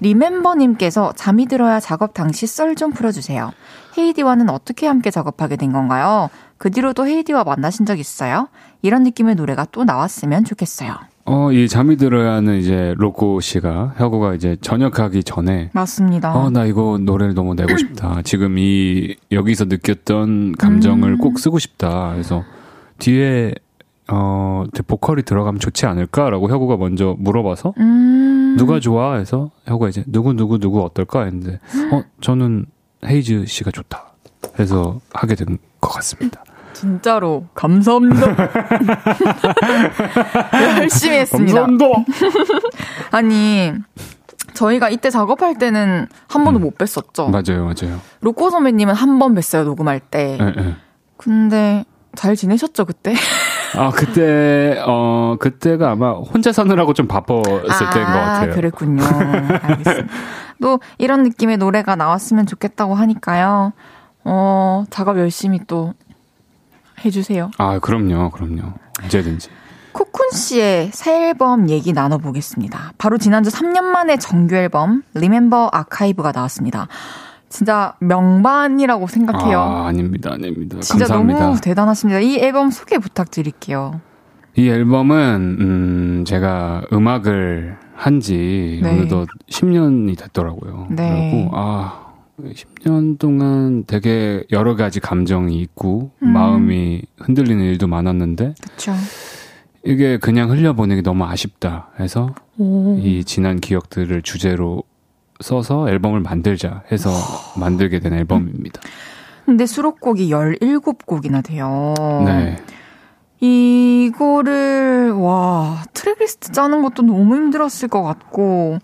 리멤버님께서 잠이 들어야 작업 당시 썰 좀 풀어주세요. 헤이디와는 어떻게 함께 작업하게 된 건가요? 그 뒤로도 헤이디와 만나신 적 있어요? 이런 느낌의 노래가 또 나왔으면 좋겠어요. 어, 이 잠이 들어야는 이제 로꼬 씨가, 혁오가 이제 전역하기 전에, 맞습니다. 어, 나 이거 노래를 너무 내고 싶다. 지금 이, 여기서 느꼈던 감정을 음. 꼭 쓰고 싶다. 그래서 뒤에 어, 제 보컬이 들어가면 좋지 않을까라고 혁우가 먼저 물어봐서 음. 누가 좋아 해서 혁우가 이제 누구 누구 누구 어떨까 했는데 어 저는 헤이즈 씨가 좋다 해서 하게 된 것 같습니다. 진짜로 감사합니다. 열심히 했습니다. 아니 저희가 이때 작업할 때는 한 번도 음. 못 뵀었죠. 맞아요, 맞아요. 로꼬 선배님은 한 번 뵀어요 녹음할 때. 예, 예. 근데 잘 지내셨죠 그때? 아 그때 어 그때가 아마 혼자 사느라고 좀 바빴을 때인 것 같아요. 그랬군요. 알겠습니다. 또 이런 느낌의 노래가 나왔으면 좋겠다고 하니까요. 어 작업 열심히 또 해주세요. 아 그럼요, 그럼요. 언제든지. 코쿤 씨의 새 앨범 얘기 나눠보겠습니다. 바로 지난주 3년 만에 정규 앨범 Remember Archive가 나왔습니다. 진짜 명반이라고 생각해요. 아 아닙니다, 아닙니다. 진짜 감사합니다. 너무 대단하십니다. 이 앨범 소개 부탁드릴게요. 이 앨범은 음 제가 음악을 한지 네. 어느덧 10년이 됐더라고요. 네. 그리고 아 10년 동안 되게 여러 가지 감정이 있고 음. 마음이 흔들리는 일도 많았는데 그쵸. 이게 그냥 흘려보내기 너무 아쉽다 해서 오. 이 지난 기억들을 주제로 써서 앨범을 만들자 해서 만들게 된 앨범입니다. 근데 수록곡이 17곡이나 돼요. 네. 이거를, 와, 트랙리스트 짜는 것도 너무 힘들었을 것 같고,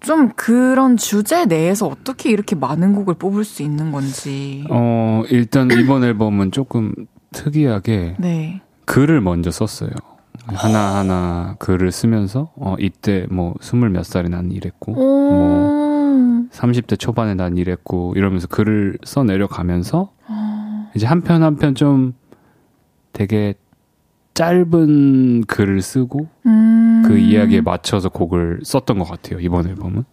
좀 그런 주제 내에서 어떻게 이렇게 많은 곡을 뽑을 수 있는 건지. 어, 일단 이번 앨범은 조금 특이하게 네. 글을 먼저 썼어요. 하나하나 글을 쓰면서, 어, 이때 뭐, 스물 몇 살에 난 이랬고, 뭐, 오. 30대 초반에 난 이랬고, 이러면서 글을 써 내려가면서, 이제 한 편 한 편 좀 되게 짧은 글을 쓰고, 음. 그 이야기에 맞춰서 곡을 썼던 것 같아요, 이번 앨범은.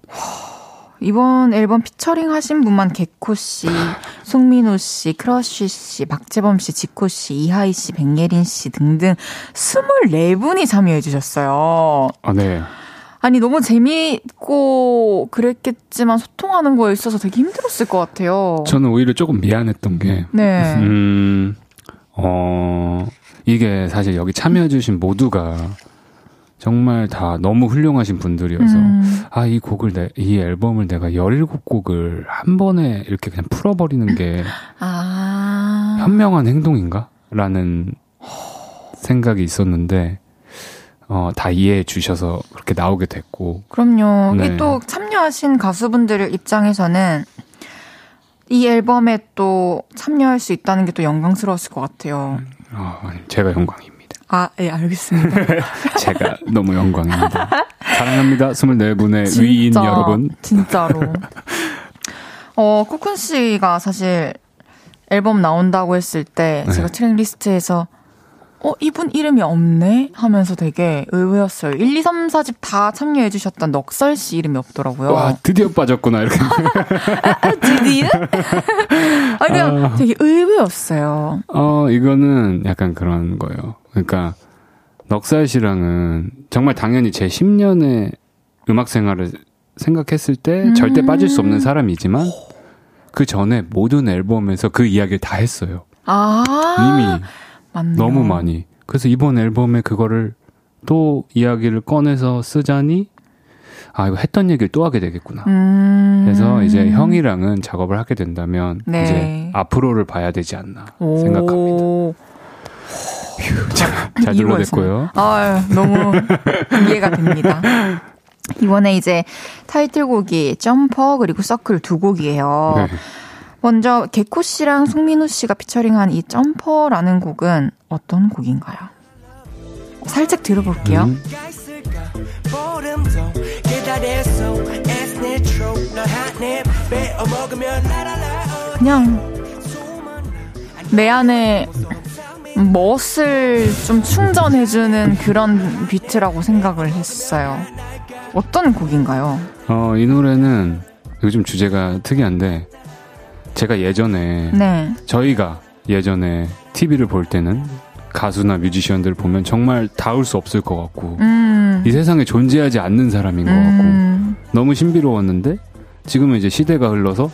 이번 앨범 피처링 하신 분만 개코 씨, 송민호 씨, 크러쉬 씨, 박재범 씨, 지코 씨, 이하이 씨, 백예린 씨 등등 24분이 참여해 주셨어요. 아, 네. 아니 너무 재미있고 그랬겠지만 소통하는 거에 있어서 되게 힘들었을 것 같아요. 저는 오히려 조금 미안했던 게, 네. 음, 어, 이게 사실 여기 참여해주신 모두가 정말 다 너무 훌륭하신 분들이어서, 음, 아, 이 곡을, 내, 이 앨범을 내가 17곡을 한 번에 이렇게 그냥 풀어버리는 게 아. 현명한 행동인가? 라는 생각이 있었는데, 어, 다 이해해 주셔서 그렇게 나오게 됐고, 그럼요. 네. 이또 참여하신 가수분들 입장에서는 이 앨범에 또 참여할 수 있다는 게 또 영광스러웠을 것 같아요. 어, 아니, 제가 영광입니다. 아, 예, 알겠습니다. 제가 너무 영광입니다. 사랑합니다. 24분의 위인 진짜, 여러분. 진짜로. 어, 코쿤 씨가 사실 앨범 나온다고 했을 때 네. 제가 track list에서 어, 이분 이름이 없네? 하면서 되게 의외였어요. 1, 2, 3, 4집 다 참여해주셨던 넉살 씨 이름이 없더라고요. 와, 드디어 빠졌구나, 이렇게. 아, 드디어? 아, 그냥 되게 의외였어요. 어, 이거는 약간 그런 거예요. 그러니까, 넉살 씨랑은 정말 당연히 제 10년의 음악 생활을 생각했을 때 음. 절대 빠질 수 없는 사람이지만, 그 전에 모든 앨범에서 그 이야기를 다 했어요. 아. 이미 맞네요. 너무 많이. 그래서 이번 앨범에 그거를 또 이야기를 꺼내서 쓰자니, 아, 이거 했던 얘기를 또 하게 되겠구나. 음. 그래서 이제 형이랑은 작업을 하게 된다면 네. 이제 앞으로를 봐야 되지 않나 오. 생각합니다. 잘 둘러댔고요. 아, 너무 이해가 됩니다. 이번에 이제 타이틀곡이 점퍼 그리고 서클 두 곡이에요. 네. 먼저 개코 씨랑 송민호 씨가 featuring한 이 Jumper라는 곡은 어떤 곡인가요? 살짝 들어볼게요. 음, 그냥 내 안에 멋을 좀 충전해주는 그런 비트라고 생각을 했어요. 어떤 곡인가요? 어, 이 노래는 요즘 주제가 특이한데 제가 예전에 네. 저희가 예전에 TV를 볼 때는 가수나 뮤지션들을 보면 정말 닿을 수 없을 것 같고 음. 이 세상에 존재하지 않는 사람인 것 같고 음. 너무 신비로웠는데 지금은 이제 시대가 흘러서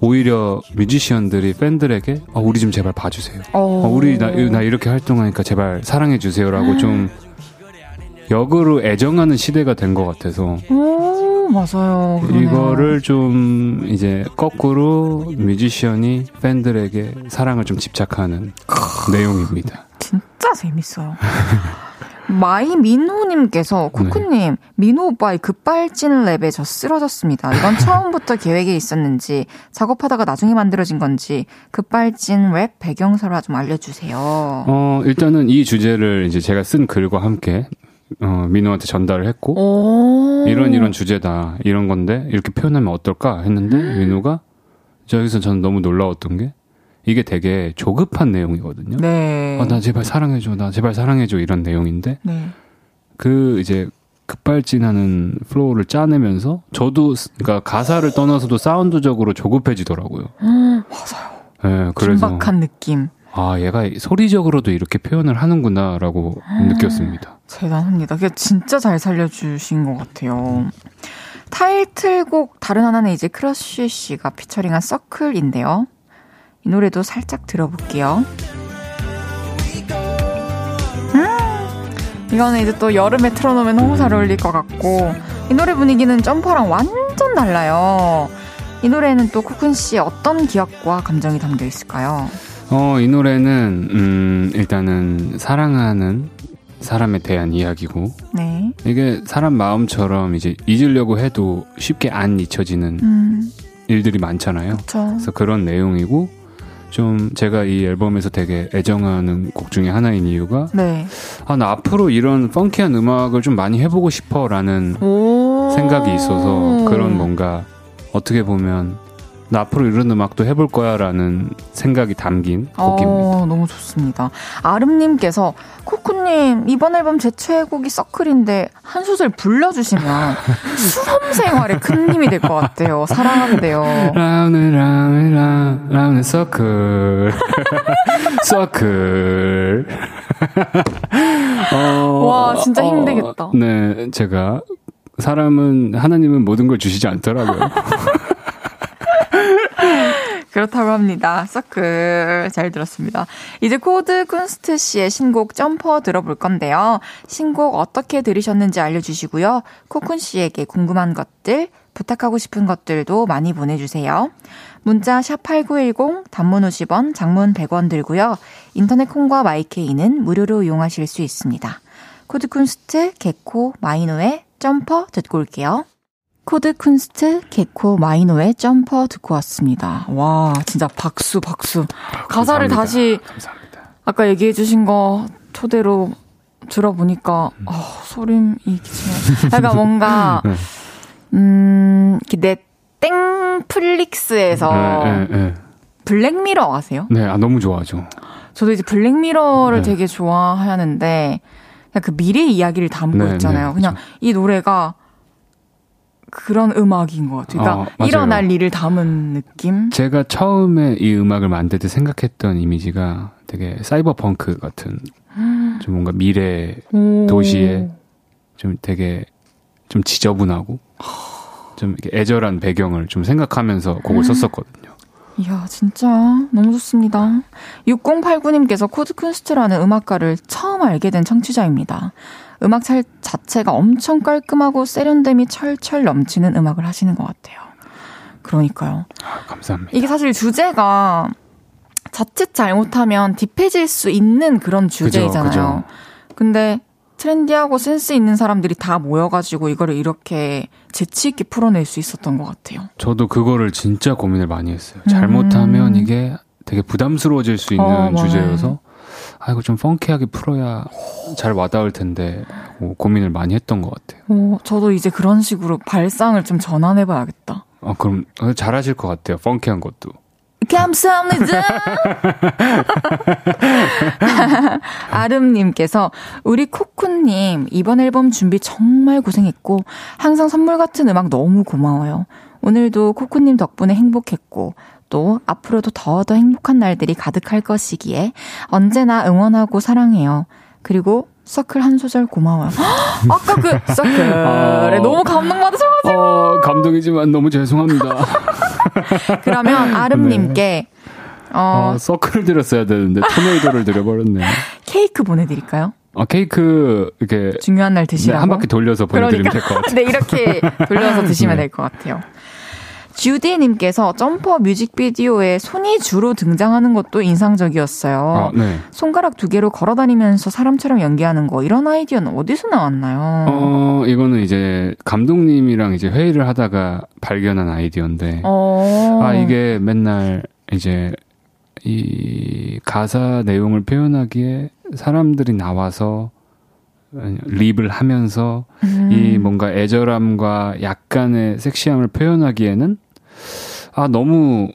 오히려 뮤지션들이 팬들에게 어, 우리 좀 제발 봐주세요. 어, 우리 나, 나 이렇게 활동하니까 제발 사랑해 주세요라고 좀 역으로 애정하는 시대가 된 것 같아서 오, 맞아요. 그러네요. 이거를 좀 이제 거꾸로 뮤지션이 팬들에게 사랑을 좀 집착하는 내용입니다. 진짜 재밌어요. 마이민호님께서 코코님 민호 오빠의 급발진 랩에 저 쓰러졌습니다. 이건 처음부터 계획에 있었는지 작업하다가 나중에 만들어진 건지 급발진 랩 배경설화 좀 알려주세요. 어 일단은 이 주제를 이제 제가 쓴 글과 함께 어, 민호한테 전달을 했고 오. 이런 이런 주제다 이런 건데 이렇게 표현하면 어떨까 했는데 민호가 저기서 저는 너무 놀라웠던 게 이게 되게 조급한 내용이거든요. 네. 어, 나 제발 사랑해줘, 나 제발 사랑해줘 이런 내용인데 네. 그 이제 급발진하는 flow를 짜내면서 저도 스- 그러니까 가사를 떠나서도 sound적으로 조급해지더라고요. 음, 맞아요. 예, 그래서 긴박한 느낌. 아 얘가 소리적으로도 이렇게 표현을 하는구나라고 느꼈습니다. 대단합니다. 그게 진짜 잘 살려주신 것 같아요. 타이틀곡 다른 하나는 이제 크러쉬 씨가 featuring한 Circle인데요. 이 노래도 살짝 들어볼게요. 음, 이거는 이제 또 여름에 틀어놓으면 너무 잘 어울릴 것 같고 이 노래 분위기는 Jumper랑 완전 달라요. 이 노래는 또 코쿤 씨의 어떤 기억과 감정이 담겨 있을까요? 어, 이 노래는 음 일단은 사랑하는 사람에 대한 이야기고 네. 이게 사람 마음처럼 이제 잊으려고 해도 쉽게 안 잊혀지는 음, 일들이 많잖아요. 그쵸. 그래서 그런 내용이고 좀 제가 이 앨범에서 되게 애정하는 곡 중에 하나인 이유가 네. 아나 앞으로 이런 펑키한 음악을 좀 많이 해보고 싶어라는 오. 생각이 있어서 그런 뭔가 어떻게 보면 나 앞으로 이런 음악도 해볼 거야라는 생각이 담긴 곡입니다. 어, 너무 좋습니다. 아름님께서 코쿤님 이번 앨범 제 최애곡이 Circle인데 한 소절 불러주시면 수험 생활에 큰 힘이 될 것 같아요. 사랑한대요. Round round round round circle circle 어, 와, 진짜 힘들겠다. 네 제가 사람은 하나님은 모든 걸 주시지 않더라고요. 그렇다고 합니다. 서클 잘 들었습니다. 이제 코드 쿤스트 씨의 신곡 점퍼 들어볼 건데요. 신곡 어떻게 들으셨는지 알려주시고요. 코쿤 씨에게 궁금한 것들, 부탁하고 싶은 것들도 많이 보내주세요. 문자 샵8910 단문 50원, 장문 100원 들고요. 인터넷 콩과 마이케이는 무료로 이용하실 수 있습니다. 코드 쿤스트, 개코, 마이노의 점퍼 듣고 올게요. 코드 쿤스트, 개코, 마이노의 점퍼 듣고 왔습니다. 와, 진짜 박수, 박수. 가사를 감사합니다. 다시 감사합니다. 아까 얘기해 주신 거 토대로 들어보니까, 어, 소름이 끼치네요. 약간 뭔가, 네. 음, 내 땡플릭스에서 네, 네, 네. 블랙미러 아세요? 네, 아 너무 좋아하죠. 저도 이제 블랙미러를 네. 되게 좋아하는데, 그냥 그 미래 이야기를 담고 네, 있잖아요. 네, 그냥 이 노래가 그런 음악인 것 같아요. 그러니까 어. 일어날 일을 담은 느낌? 제가 처음에 이 음악을 만들 때 생각했던 이미지가 되게 사이버 펑크 같은 좀 뭔가 미래 오. 도시에 좀 되게 좀 지저분하고 좀 애절한 배경을 좀 생각하면서 곡을 썼었거든요. 이야, 진짜 너무 좋습니다. 6089님께서 코드 쿤스트라는 음악가를 처음 알게 된 청취자입니다. 음악 잘 자체가 엄청 깔끔하고 세련됨이 철철 넘치는 음악을 하시는 것 같아요. 그러니까요. 아, 감사합니다. 이게 사실 주제가 자칫 잘못하면 deep해질 수 있는 그런 주제이잖아요. 그죠. 근데 trendy하고 센스 있는 사람들이 다 모여가지고 이거를 이렇게 재치 있게 풀어낼 수 있었던 것 같아요. 저도 그거를 진짜 고민을 많이 했어요. 잘못하면 이게 되게 부담스러워질 수 있는 음. 어. 주제여서 아 이거 좀 펑키하게 풀어야 잘 와닿을 텐데 뭐 고민을 많이 했던 것 같아요. 어, 저도 이제 그런 식으로 발상을 좀 전환해봐야겠다. 아 그럼 잘하실 것 같아요. 펑키한 것도. 감사합니다. 아름님께서 우리 코쿤님 이번 앨범 준비 정말 고생했고 항상 선물 같은 음악 너무 고마워요. 오늘도 코쿤님 덕분에 행복했고 또 앞으로도 더더 행복한 날들이 가득할 것이기에 언제나 응원하고 사랑해요. 그리고 서클 한 소절 고마워요. 헉, 아까 그 서클에 어. 너무 감동받으셔가지고 어 감동이지만 너무 죄송합니다. 그러면 아름님께 어, 어, 서클을 드렸어야 되는데 토네이도를 드려버렸네. 케이크 보내드릴까요? 어, 케이크 이렇게 중요한 날 드시라고. 네, 한 바퀴 돌려서 보내드리면 될것 같아요. 네, 이렇게 돌려서 드시면 네. 될것 같아요. 주디님께서 점퍼 뮤직비디오에 손이 주로 등장하는 것도 인상적이었어요. 아, 네. 손가락 두 개로 걸어다니면서 사람처럼 연기하는 거 이런 아이디어는 어디서 나왔나요? 어, 이거는 이제 감독님이랑 이제 회의를 하다가 발견한 아이디어인데, 어. 아, 이게 맨날 이제 이 가사 내용을 표현하기에 사람들이 나와서 립을 하면서 음. 이 뭔가 애절함과 약간의 섹시함을 표현하기에는 아 너무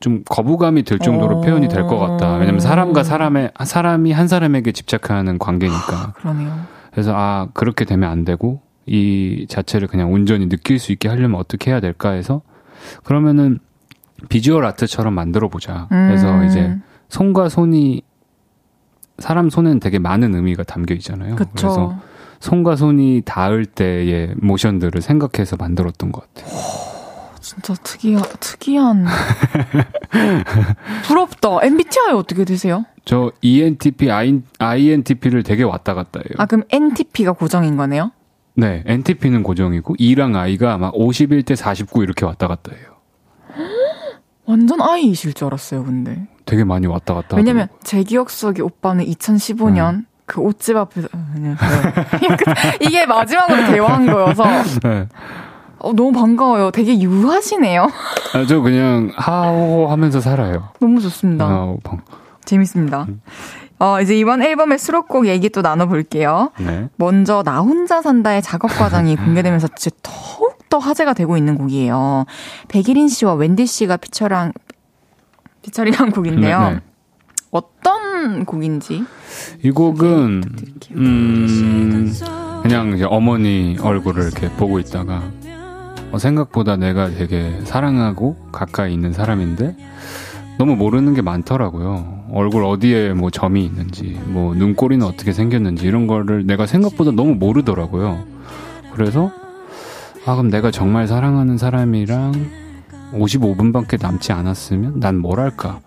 좀 거부감이 들 정도로 어. 표현이 될 것 같다. 왜냐면 사람과 사람의 사람이 한 사람에게 집착하는 관계니까. 그러네요. 그래서 아 그렇게 되면 안 되고 이 자체를 그냥 온전히 느낄 수 있게 하려면 어떻게 해야 될까 해서 그러면은 비주얼 아트처럼 만들어 보자. 그래서 음. 이제 손과 손이 사람 손에는 되게 많은 의미가 담겨 있잖아요. 그래서 그쵸. 손과 손이 닿을 때의 모션들을 생각해서 만들었던 것 같아요. 진짜 특이한, 특이한. 부럽다. MBTI 어떻게 되세요? 저 ENTP, INTP를 되게 왔다 갔다 해요. 아, 그럼 NTP가 고정인 거네요? 네, NTP는 고정이고 E랑 I가 막 51대 49 이렇게 왔다 갔다 해요. 완전 I이실 줄 알았어요, 근데. 되게 많이 왔다 갔다. 왜냐면 하더라고요. 제 기억 속에 오빠는 2015년 그 옷집 앞에서 아, 그냥 이게 마지막으로 대화한 거여서 네. 어, 너무 반가워요. 되게 유하시네요. 아, 저 그냥 하오 하면서 살아요. 너무 좋습니다. 아, 방- 재밌습니다. 어, 이제 이번 앨범의 수록곡 얘기 또 나눠볼게요. 네. 먼저 나 혼자 산다의 작업 과정이 공개되면서 진짜 더욱더 화제가 되고 있는 곡이에요. 백일인 씨와 웬디 씨가 피처랑 피처링한 곡인데요. 네, 네. 어떤 곡인지 이 곡은. 음 그냥 이제 어머니 얼굴을 이렇게 보고 있다가 어, 생각보다 내가 되게 사랑하고 가까이 있는 사람인데 너무 모르는 게 많더라고요. 얼굴 어디에 뭐 점이 있는지, 뭐 눈꼬리는 어떻게 생겼는지 이런 거를 내가 생각보다 너무 모르더라고요. 그래서 아 그럼 내가 정말 사랑하는 사람이랑 55분밖에 남지 않았으면 난 뭘 할까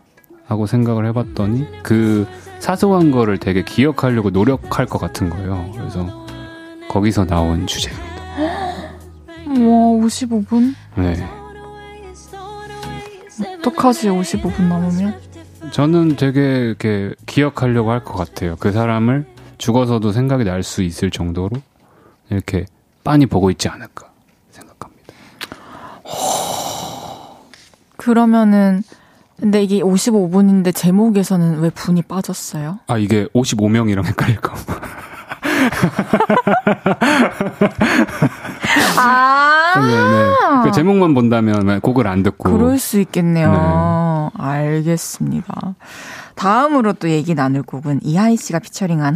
하고 생각을 해봤더니 그 사소한 거를 되게 기억하려고 노력할 것 같은 거예요. 그래서 거기서 나온 주제입니다. 와 55분? 네. 어떡하지 55분 남으면? 저는 되게 이렇게 기억하려고 할 것 같아요. 그 사람을 죽어서도 생각이 날 수 있을 정도로 이렇게 빤히 보고 있지 않을까 생각합니다. 그러면은 근데 이게 55분인데 제목에서는 왜 분이 빠졌어요? 아 이게 55명이랑 헷갈릴까? 아 네, 네. 그 제목만 본다면 곡을 안 듣고 그럴 수 있겠네요. 네. 알겠습니다. 다음으로 또 얘기 나눌 곡은 이하이 씨가 피처링한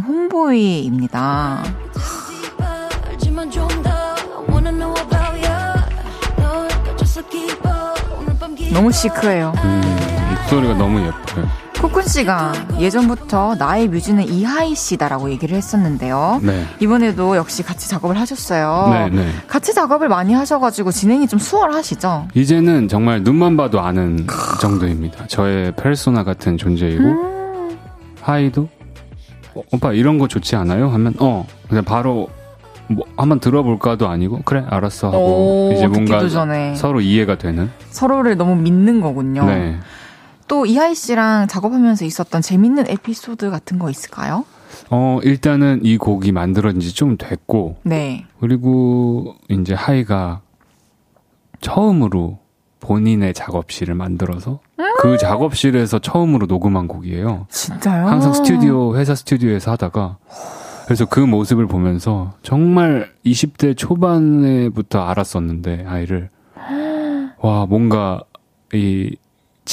기 너무 시크해요. 음, 목소리가 너무 예뻐요. 코쿤 씨가 예전부터 나의 뮤즈는 이하이 씨다라고 얘기를 했었는데요. 네. 이번에도 역시 같이 작업을 하셨어요. 네, 네. 같이 작업을 많이 하셔가지고 진행이 좀 수월하시죠? 이제는 정말 눈만 봐도 아는 정도입니다. 저의 페르소나 같은 존재이고 음. 하이도 어, 오빠 이런 거 좋지 않아요? 하면 어 그냥 바로 뭐 한번 들어볼까도 아니고 그래 알았어 하고 오, 이제 뭔가 서로 이해가 되는 서로를 너무 믿는 거군요. 네. 또 이하이 씨랑 작업하면서 있었던 재밌는 에피소드 같은 거 있을까요? 어 일단은 이 곡이 만들어진 지 좀 됐고 네. 그리고 이제 하이가 처음으로 본인의 작업실을 만들어서 그 작업실에서 처음으로 녹음한 곡이에요. 진짜요? 항상 스튜디오 회사 스튜디오에서 하다가 그래서 그 모습을 보면서 정말 20대 초반에부터 알았었는데 아이를 와 뭔가 이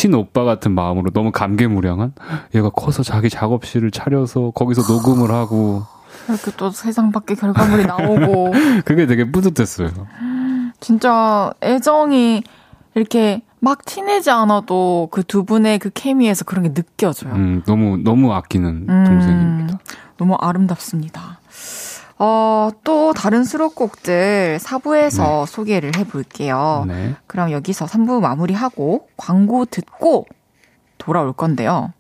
친오빠 같은 마음으로 너무 감개무량한 얘가 커서 자기 작업실을 차려서 거기서 녹음을 하고 이렇게 또 세상 밖에 결과물이 나오고 그게 되게 뿌듯했어요. 진짜 애정이 이렇게 막 티내지 않아도 그 두 분의 그 케미에서 그런 게 느껴져요. 음, 너무 너무 아끼는 음, 동생입니다. 너무 아름답습니다. 어, 또 다른 수록곡들 4부에서 소개를 해볼게요. 네. 그럼 여기서 3부 마무리하고 광고 듣고 돌아올 건데요.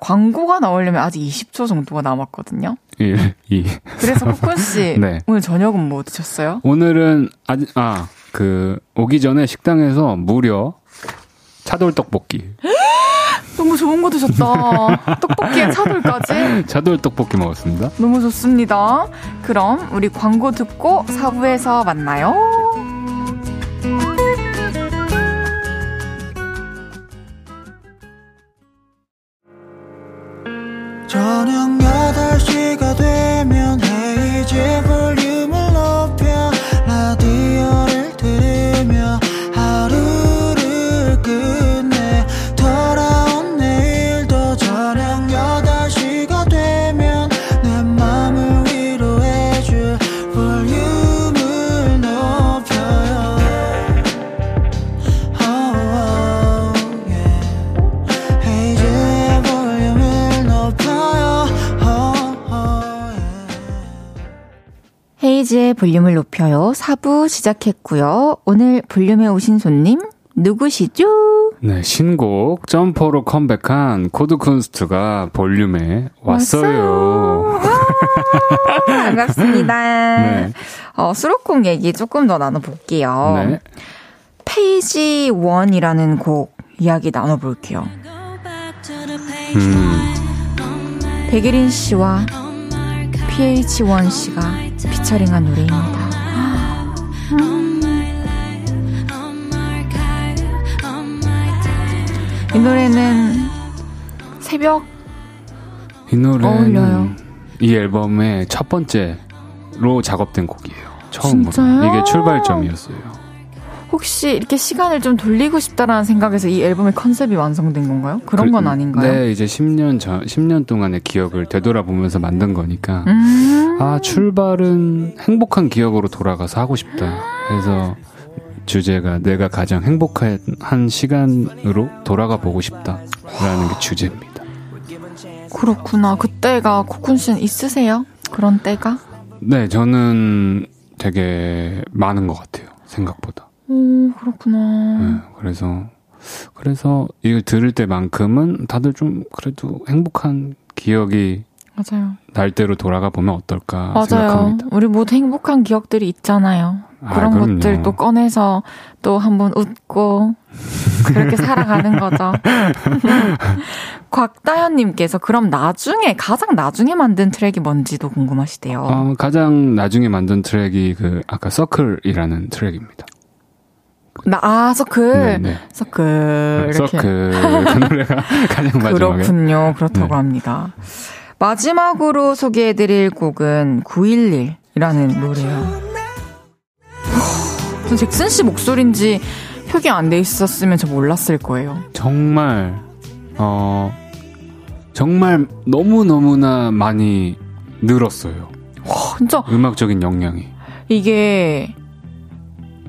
광고가 나오려면 아직 20초 정도가 남았거든요. 1, 2. 그래서 코쿤 씨 네. 오늘 저녁은 뭐 드셨어요? 오늘은 아직 아, 그 오기 전에 식당에서 무려 차돌 떡볶이. 너무 좋은 거 드셨다. 떡볶이에 차돌까지. 차돌 떡볶이 먹었습니다. 너무 좋습니다. 그럼 우리 광고 듣고 4부에서 만나요. 저녁 8시가 되면 헤이즈 볼륨을 높여 헤이즈의 볼륨을 높여요. 4부 시작했고요. 오늘 볼륨에 오신 손님 누구시죠? 네, 신곡 점퍼로 컴백한 코드쿤스트가 볼륨에 왔어요. 반갑습니다. 네. 어, 수록곡 얘기 조금 더 나눠볼게요. 네. 페이지 1이라는 곡 이야기 나눠볼게요. 음, 백예린 씨와 PH1 씨가 피처링한 노래입니다. 이 노래는 새벽 이 노래는 어울려요. 이 앨범의 첫 번째로 작업된 곡이에요. 처음으로. 진짜요? 이게 출발점이었어요. 혹시 이렇게 시간을 좀 돌리고 싶다라는 생각에서 이 앨범의 컨셉이 완성된 건가요? 그런 건 그- 아닌가요? 네, 이제 10년 전, 10년 동안의 기억을 되돌아보면서 만든 거니까. 음. 아, 출발은 행복한 기억으로 돌아가서 하고 싶다. 그래서 주제가 내가 가장 행복한 한 시간으로 돌아가 보고 싶다. 라는 게 주제입니다. 그렇구나. 그때가 코쿤 씨는 있으세요? 그런 때가? 네, 저는 되게 많은 것 같아요. 생각보다. 오, 그렇구나. 네, 그래서, 그래서 이걸 들을 때만큼은 다들 좀 그래도 행복한 기억이 맞아요. 날 대로 돌아가 보면 어떨까 맞아요. 생각합니다. 우리 모두 행복한 기억들이 있잖아요. 아, 그런 그럼요. 것들 또 꺼내서 또 한번 웃고 그렇게 살아가는 거죠. 곽다현님께서 그럼 나중에 가장 나중에 만든 트랙이 뭔지도 궁금하시대요. 어, 가장 나중에 만든 트랙이 그 아까 서클이라는 트랙입니다. 나, 아, 서클. 네, 네. 서클. 이렇게. 서클 그 노래가 가장 마지막에 그렇군요. 그렇다고 네. 합니다. 마지막으로 소개해드릴 곡은 911이라는 노래예요. 전 잭슨 씨 목소리인지 표기 안 돼 있었으면 저 몰랐을 거예요. 정말 어 정말 너무 너무나 많이 늘었어요. 진짜 음악적인 역량이. 이게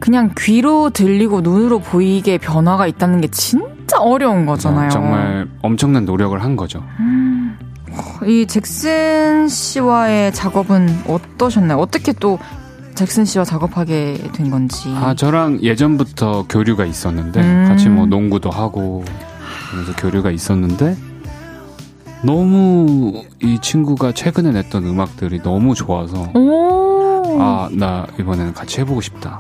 그냥 귀로 들리고 눈으로 보이게 변화가 있다는 게 진짜 어려운 거잖아요. 어, 정말 엄청난 노력을 한 거죠. 이 잭슨 씨와의 작업은 어떠셨나요? 어떻게 또 잭슨 씨와 작업하게 된 건지. 아 저랑 예전부터 교류가 있었는데 음. 같이 뭐 농구도 하고 그래서 교류가 있었는데 너무 이 친구가 최근에 냈던 음악들이 너무 좋아서 오. 아 나 이번에는 같이 해보고 싶다.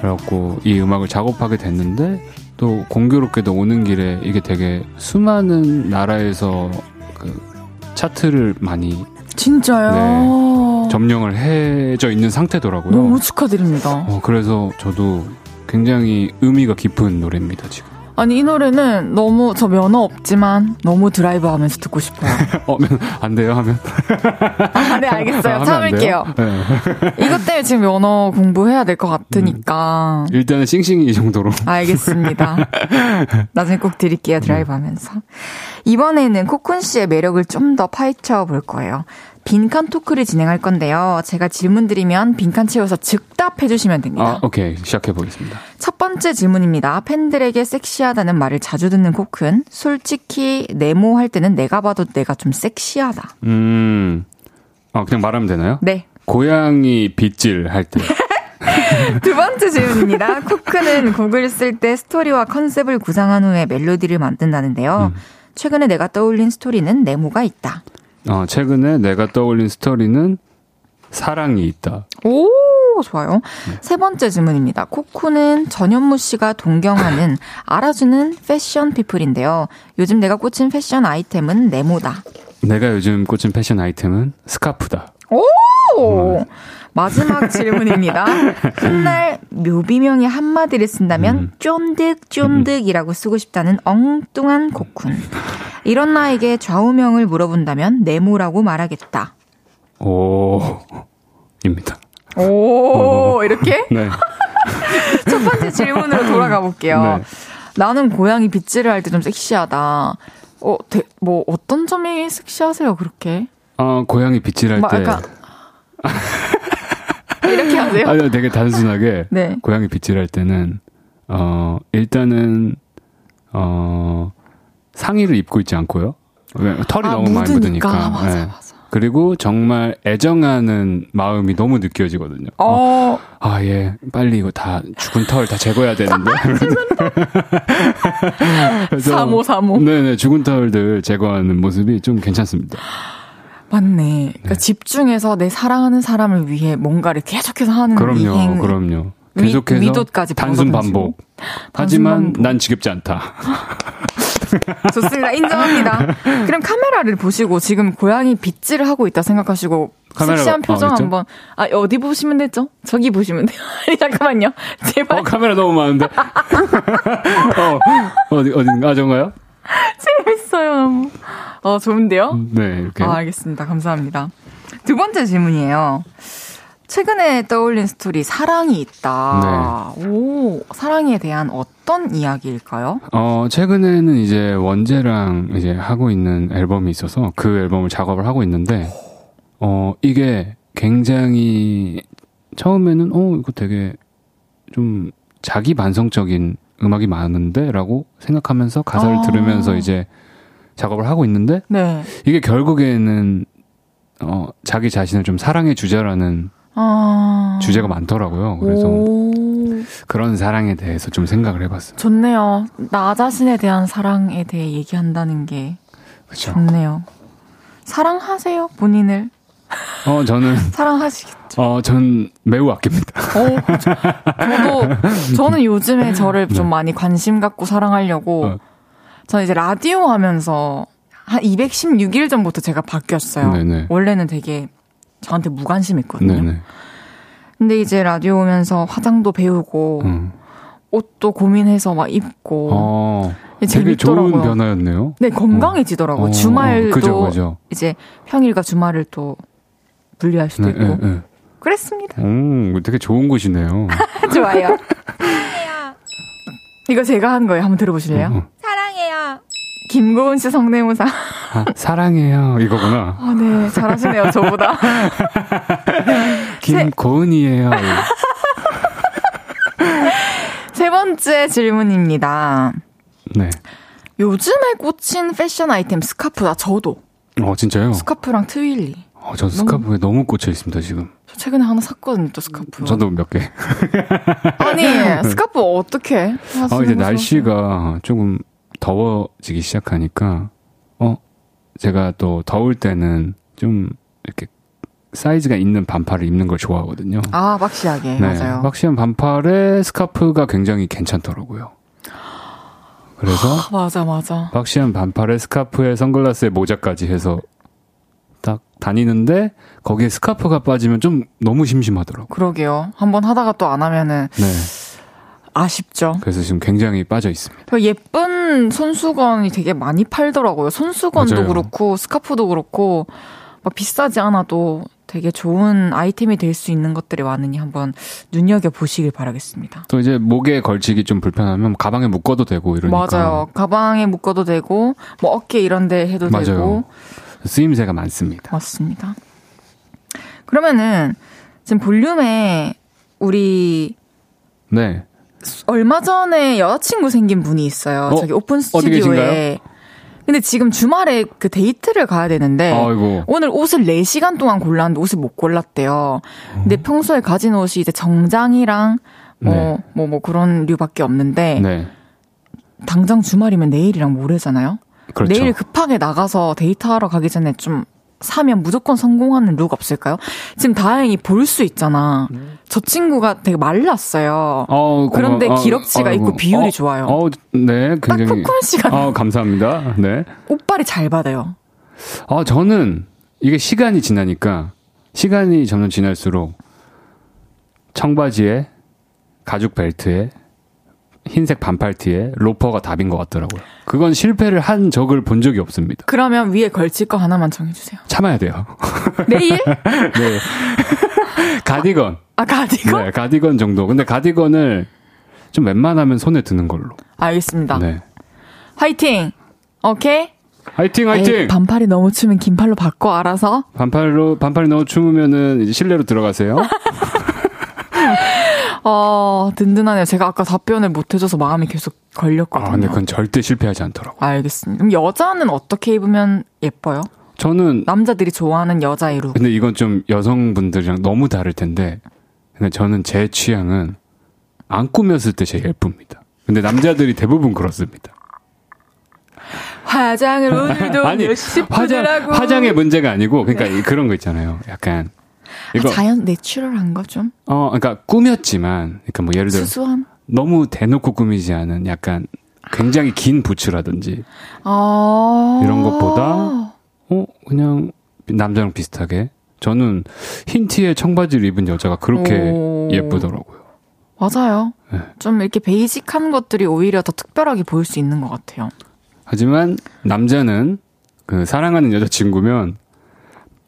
그래갖고 이 음악을 작업하게 됐는데 또 공교롭게도 오는 길에 이게 되게 수많은 나라에서 그 차트를 많이 진짜요? 점령을 해져 있는 상태더라고요. 너무 축하드립니다. 어, 그래서 저도 굉장히 의미가 깊은 노래입니다, 지금. 아니, 이 노래는 너무, 저 면허 없지만 너무 드라이브 하면서 듣고 싶어요. 어, 면- 안 돼요, 하면? 아, 네, 알겠어요. 안 참을게요. 네. 이것 때문에 지금 면허 공부해야 될 것 같으니까. 일단은 싱싱이 이 정도로. 알겠습니다. 나중에 꼭 드릴게요, 드라이브 하면서. 이번에는 코쿤 씨의 매력을 좀 더 파헤쳐 볼 거예요. 빈칸 토크를 진행할 건데요. 제가 질문 드리면 빈칸 채워서 즉답해 주시면 됩니다. 아, 오케이. 시작해 보겠습니다. 첫 번째 질문입니다. 팬들에게 섹시하다는 말을 자주 듣는 코쿤. 솔직히 네모 할 때는 내가 봐도 내가 좀 섹시하다. 음, 아, 그냥 말하면 되나요? 네. 고양이 빗질 할 때. 두 번째 질문입니다. 쿠크는 곡을 쓸 때 스토리와 컨셉을 구상한 후에 멜로디를 만든다는데요. 최근에 내가 떠올린 스토리는 네모가 있다. 어, 최근에 내가 떠올린 스토리는 사랑이 있다. 오, 좋아요. 세 번째 질문입니다. 코쿠는 전현무 씨가 동경하는 알아주는 패션 피플인데요. 요즘 내가 꽂힌 패션 아이템은 네모다. 내가 요즘 꽂힌 패션 아이템은 스카프다. 오! 마지막 질문입니다. 훗날 묘비명의 한마디를 쓴다면 쫀득 쫀득이라고 쓰고 싶다는 엉뚱한 코쿤. 이런 나에게 좌우명을 물어본다면 네모라고 말하겠다. 오, 입니다. 오, 이렇게? 네. 첫 번째 질문으로 돌아가 볼게요. 네. 나는 고양이 빗질을 할 때 좀 섹시하다. 어, 대- 뭐 어떤 점이 섹시하세요, 그렇게? 어, 고양이 빗질할 막 때. 약간 이렇게 하세요? 아니, 되게 단순하게. 네. 고양이 빗질 할 때는, 어, 일단은, 어, 상의를 입고 있지 않고요. 왜? 털이 아, 너무 많이 묻으니까. 묻으니까. 맞아, 네. 맞아. 그리고 정말 애정하는 마음이 너무 느껴지거든요. 어, 어, 아, 예. 빨리 이거 다 죽은 털 다 제거해야 되는데. 그래서- 사모, 사모. 네네. 죽은 털들 제거하는 모습이 좀 괜찮습니다. 맞네. 그러니까 집중해서 내 사랑하는 사람을 위해 뭔가를 계속해서 하는 그럼요. 이행. 그럼요. 위- 계속해서 위 도까지 단순 받아가지고. 반복. 하지만 반복. 난 지겹지 않다. 좋습니다. 인정합니다. 그럼 카메라를 보시고 지금 고양이 빗질을 하고 있다 생각하시고 카메라가- 섹시한 표정 어? 한번 아 어디 보시면 되죠? 저기 보시면 돼요. 아니 잠깐만요. 제발 어, 카메라 너무 많은데. 어, 어디, 어딘가, 아, 저건가요? 재밌어요 너무. 어 좋은데요? 네, 이렇게. 아, 알겠습니다. 감사합니다. 두 번째 질문이에요. 최근에 떠올린 스토리 사랑이 있다. 네. 오, 사랑에 대한 어떤 이야기일까요? 어, 최근에는 이제 원재랑 이제 하고 있는 앨범이 있어서 그 앨범을 작업을 하고 있는데, 어, 이게 굉장히 처음에는, 어, 이거 되게 좀 자기 반성적인 음악이 많은데? 라고 생각하면서 가사를 아. 들으면서 이제 작업을 하고 있는데, 네. 이게 결국에는, 어, 자기 자신을 좀 사랑의 주제라는 아. 주제가 많더라고요. 그래서 오, 그런 사랑에 대해서 좀 생각을 해봤어요. 좋네요. 나 자신에 대한 사랑에 대해 얘기한다는 게 그렇죠. 좋네요. 사랑하세요, 본인을. 어, 저는, 사랑하시겠죠. 어, 전 매우 아낍니다. 어, 저- 저도, 저는 요즘에 저를 좀 많이 관심 갖고 사랑하려고, 네. 어. 저는 이제 라디오 하면서 한 216일 전부터 제가 바뀌었어요. 네네. 원래는 되게 저한테 무관심했거든요. 네네. 근데 이제 라디오 오면서 화장도 배우고, 음. 옷도 고민해서 막 입고, 어, 되게 재밌더라고요. 좋은 변화였네요. 네, 건강해지더라고요. 어, 주말도 그죠, 그죠. 이제 평일과 주말을 또 분리할 수도 네, 있고. 네, 네. 그랬습니다. 오, 되게 좋은 곳이네요. 좋아요. 이거 제가 한 거예요. 한번 들어보실래요? 어, 어. 사랑해요. 김고은 씨 성대모사. 아, 사랑해요. 이거구나. 아, 네. 잘하시네요, 저보다. 김고은이에요. 세 번째 질문입니다. 네. 요즘에 꽂힌 패션 아이템 스카프다. 저도. 어, 진짜요? 스카프랑 twilly. 어, 저 스카프에 너무 꽂혀 있습니다, 지금. 저 최근에 하나 샀거든요, 또 스카프. 저도 몇 개. 아니, 스카프 어떻게? 어, 이제 날씨가 조금 더워지기 시작하니까, 어, 제가 또 더울 때는 좀 이렇게 사이즈가 있는 반팔을 입는 걸 좋아하거든요. 아, boxy하게. 네, 맞아요. boxy한 반팔에 스카프가 굉장히 괜찮더라고요. 그래서 아, 맞아, 맞아. boxy한 반팔에 스카프에 선글라스에 모자까지 해서 딱 다니는데 거기에 스카프가 빠지면 좀 너무 심심하더라고요. 그러게요. 한번 하다가 또 안 하면은 네. 아쉽죠. 그래서 지금 굉장히 빠져 있습니다. 그 예쁜 손수건이 되게 많이 팔더라고요. 손수건도 맞아요. 그렇고 스카프도 그렇고 막 비싸지 않아도 되게 좋은 아이템이 될 수 있는 것들이 많으니 한번 눈여겨 보시길 바라겠습니다. 또 이제 목에 걸치기 좀 불편하면 가방에 묶어도 되고 이러니까 맞아요. 가방에 묶어도 되고 뭐 어깨 이런 데 해도 맞아요. 되고 쓰임새가 많습니다. 맞습니다. 그러면은 지금 볼륨에 우리 얼마 전에 여자친구 생긴 분이 있어요. 어? 저기 오픈? 스튜디오에. 근데 지금 주말에 그 데이트를 가야 되는데 아이고. 오늘 옷을 4시간 동안 골랐는데 옷을 못 골랐대요. 근데 어? 평소에 가진 옷이 이제 정장이랑 뭐, 네. 뭐, 뭐 그런 류밖에 없는데 네. 당장 주말이면 내일이랑 모레잖아요. 그렇죠. 내일 급하게 나가서 데이트하러 가기 전에 좀 사면 무조건 성공하는 look 없을까요? 지금 다행히 볼 수 있잖아. 저 친구가 되게 말랐어요. 어, 그런데 어, 기럭지가 아이고. 있고 비율이 어, 좋아요. 어, 네, 딱 굉장히. 코쿤 씨가 어, 감사합니다. 네. 옷빨이 잘 받아요. 어, 저는 이게 시간이 지나니까 시간이 점점 지날수록 청바지에 가죽 벨트에 흰색 반팔 티에 로퍼가 답인 것 같더라고요. 그건 실패를 한 적을 본 적이 없습니다. 그러면 위에 걸칠 거 하나만 정해주세요. 참아야 돼요. 내일? 네. 가디건. 아, 가디건? 네, 가디건 정도. 근데 가디건을 좀 웬만하면 손에 드는 걸로. 알겠습니다. 네. 화이팅! 오케이? 화이팅, 화이팅! 에이, 반팔이 너무 추면 긴 팔로 바꿔, 알아서. 반팔로, 반팔이 너무 추우면은 이제 실내로 들어가세요. 어, 든든하네요. 제가 아까 답변을 못 해줘서 마음이 계속 걸렸거든요. 아, 근데 그건 절대 실패하지 않더라고요. 알겠습니다. 그럼 여자는 어떻게 입으면 예뻐요? 저는 남자들이 좋아하는 여자의 룩. 근데 이건 좀 여성분들이랑 너무 다를 텐데, 근데 저는 제 취향은 안 꾸몄을 때 제일 예쁩니다. 근데 남자들이 대부분 그렇습니다. 화장을 오늘도 아니, 몇십 하고. 화장의 문제가 아니고, 그러니까 이- 그런 거 있잖아요. 약간, 이거, 아, 자연 내추럴한 거 좀? 어, 그러니까 꾸몄지만, 그러니까 뭐 예를 들어, 수수한? 너무 대놓고 꾸미지 않은 약간 굉장히 긴 부츠라든지, 아. 이런 것보다 어, 그냥 남자랑 비슷하게. 저는 흰 티에 청바지를 입은 여자가 그렇게 오. 예쁘더라고요. 맞아요. 네. 좀 이렇게 베이직한 것들이 오히려 더 특별하게 보일 수 있는 것 같아요. 하지만 남자는 그 사랑하는 여자친구면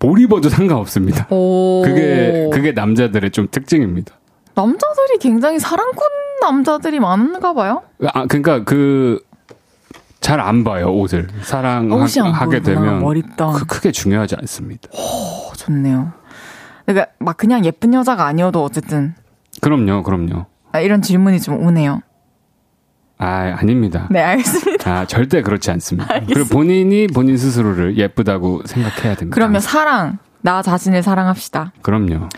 뭘 입어도 상관없습니다. 오. 그게 그게 남자들의 좀 특징입니다. 남자들이 굉장히 사랑꾼 남자들이 많은가 봐요? 아 그러니까 그 잘 안 봐요 옷을 사랑하게 되면 뭘 입던. 크, 크게 중요하지 않습니다. 어, 좋네요. 그러니까 막 그냥 예쁜 여자가 아니어도 어쨌든 그럼요, 그럼요. 아, 이런 질문이 좀 오네요. 아 아닙니다. 네, 알겠습니다. 아 절대 그렇지 않습니다. 그리고 본인이 본인 스스로를 예쁘다고 생각해야 됩니다. 그러면 사랑, 나 자신을 사랑합시다. 그럼요.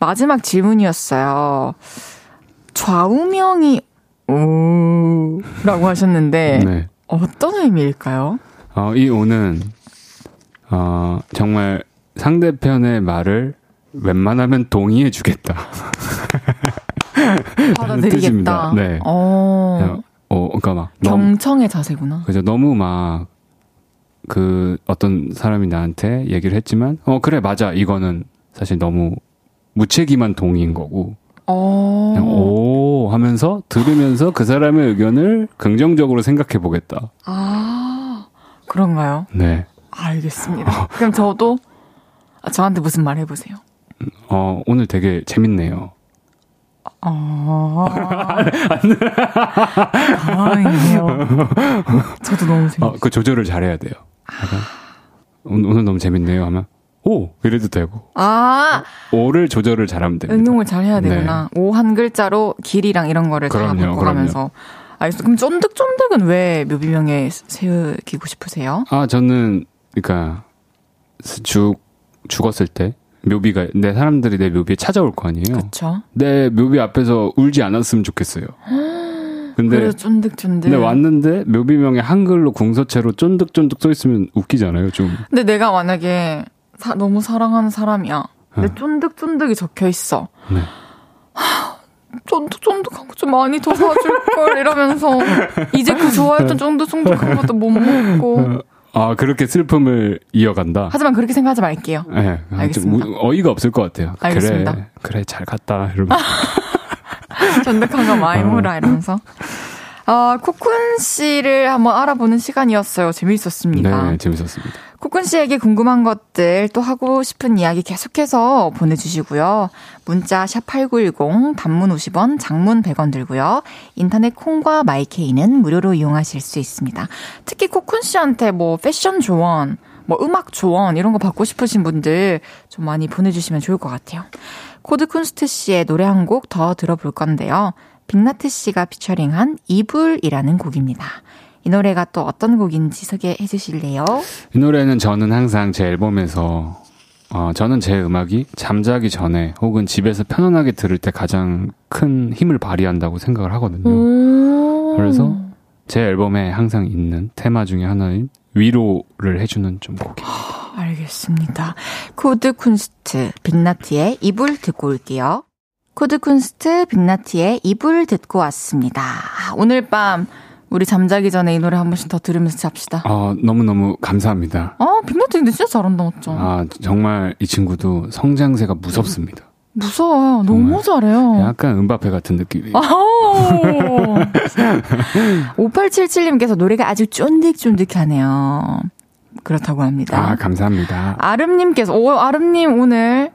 마지막 질문이었어요. 좌우명이 오라고 하셨는데 네. 어떤 의미일까요? 어, 이 오는 어, 정말 상대편의 말을 웬만하면 동의해 주겠다. 받아들이겠다. 뜻입니다. 네. 어, 어, 그러니까 막 너무 경청의 자세구나. 그죠 너무 막 그 어떤 사람이 나한테 얘기를 했지만 어 그래 맞아 이거는 사실 너무 무책임한 동의인 거고 어, 오 하면서 들으면서 그 사람의 의견을 긍정적으로 생각해 보겠다. 아, 그런가요? 네. 알겠습니다. 그럼 저도 아, 저한테 무슨 말 해보세요. 어 오늘 되게 재밌네요. 아, 다행이네요. 저도 너무 재밌어요. 어, 그 조절을 잘해야 돼요. 약간, 오늘, 오늘 너무 재밌네요 하면 오 이래도 되고 아, 오를 조절을 잘하면 됩니다. 응용을 잘 해야 되구나. 오한 글자로 길이랑 이런 거를 다 그럼요, 바꿔가면서. 알겠어. 그럼 쫀득쫀득은 왜 묘비명에 새기고 싶으세요? 아 저는 그러니까 죽 죽었을 때 묘비가 내 사람들이 내 묘비에 찾아올 거 아니에요. 그쵸? 내 묘비 앞에서 울지 않았으면 좋겠어요. 근데 그래서 쫀득쫀득. 근데 왔는데 묘비명에 한글로 궁서체로 쫀득쫀득 써 있으면 웃기잖아요, 좀. 근데 내가 만약에 사- 너무 사랑하는 사람이야. 근데 네. 쫀득쫀득이 적혀 있어. 네. 쫀득쫀득한 거 좀 많이 더 사줄 걸 이러면서 이제 그 좋아했던 쫀득쫀득한 것도 못 먹고. 아 그렇게 슬픔을 이어간다. 하지만 그렇게 생각하지 말게요. 네, 좀 알겠습니다. 우- 어이가 없을 것 같아요. 알겠습니다. 그래, 그래 잘 갔다 이러면. 많이 먹으라 이러면서. 아, 코쿤 씨를 한번 알아보는 시간이었어요. 재미있었습니다. 네, 재밌었습니다. 코쿤 씨에게 궁금한 것들 또 하고 싶은 이야기 계속해서 보내주시고요. 문자 샵 8910 단문 50원, 장문 100원 들고요. 인터넷 콩과 마이K는 무료로 이용하실 수 있습니다. 특히 코쿤 씨한테 뭐 패션 조언, 뭐 음악 조언 이런 거 받고 싶으신 분들 좀 많이 보내주시면 좋을 것 같아요. 코드 쿤스트 씨의 노래 한 곡 더 들어볼 건데요. 빅나티 씨가 피처링한 이불이라는 곡입니다. 이 노래가 또 어떤 곡인지 소개해 주실래요? 이 노래는 저는 항상 제 앨범에서 어, 저는 제 음악이 잠자기 전에 혹은 집에서 편안하게 들을 때 가장 큰 힘을 발휘한다고 생각을 하거든요. 오. 그래서 제 앨범에 항상 있는 테마 중에 하나인 위로를 해주는 좀 곡입니다. 알겠습니다. 코드 쿤스트 빅나티의 이불 듣고 올게요. 코드 쿤스트 빅나티의 이불 듣고 왔습니다. 오늘 밤 우리 잠자기 전에 이 노래 한 번씩 더 들으면서 잡시다. 어, 너무너무 감사합니다. 아, 빅나티 근데 진짜 잘한다, 맞죠? 아, 정말 이 친구도 성장세가 무섭습니다. 무서워요. 너무 잘해요. 약간 은바페 같은 느낌이에요. 아우. 5877님께서 노래가 아주 쫀득쫀득하네요. 그렇다고 합니다. 아, 감사합니다. 아름님께서, 오, 아름님 오늘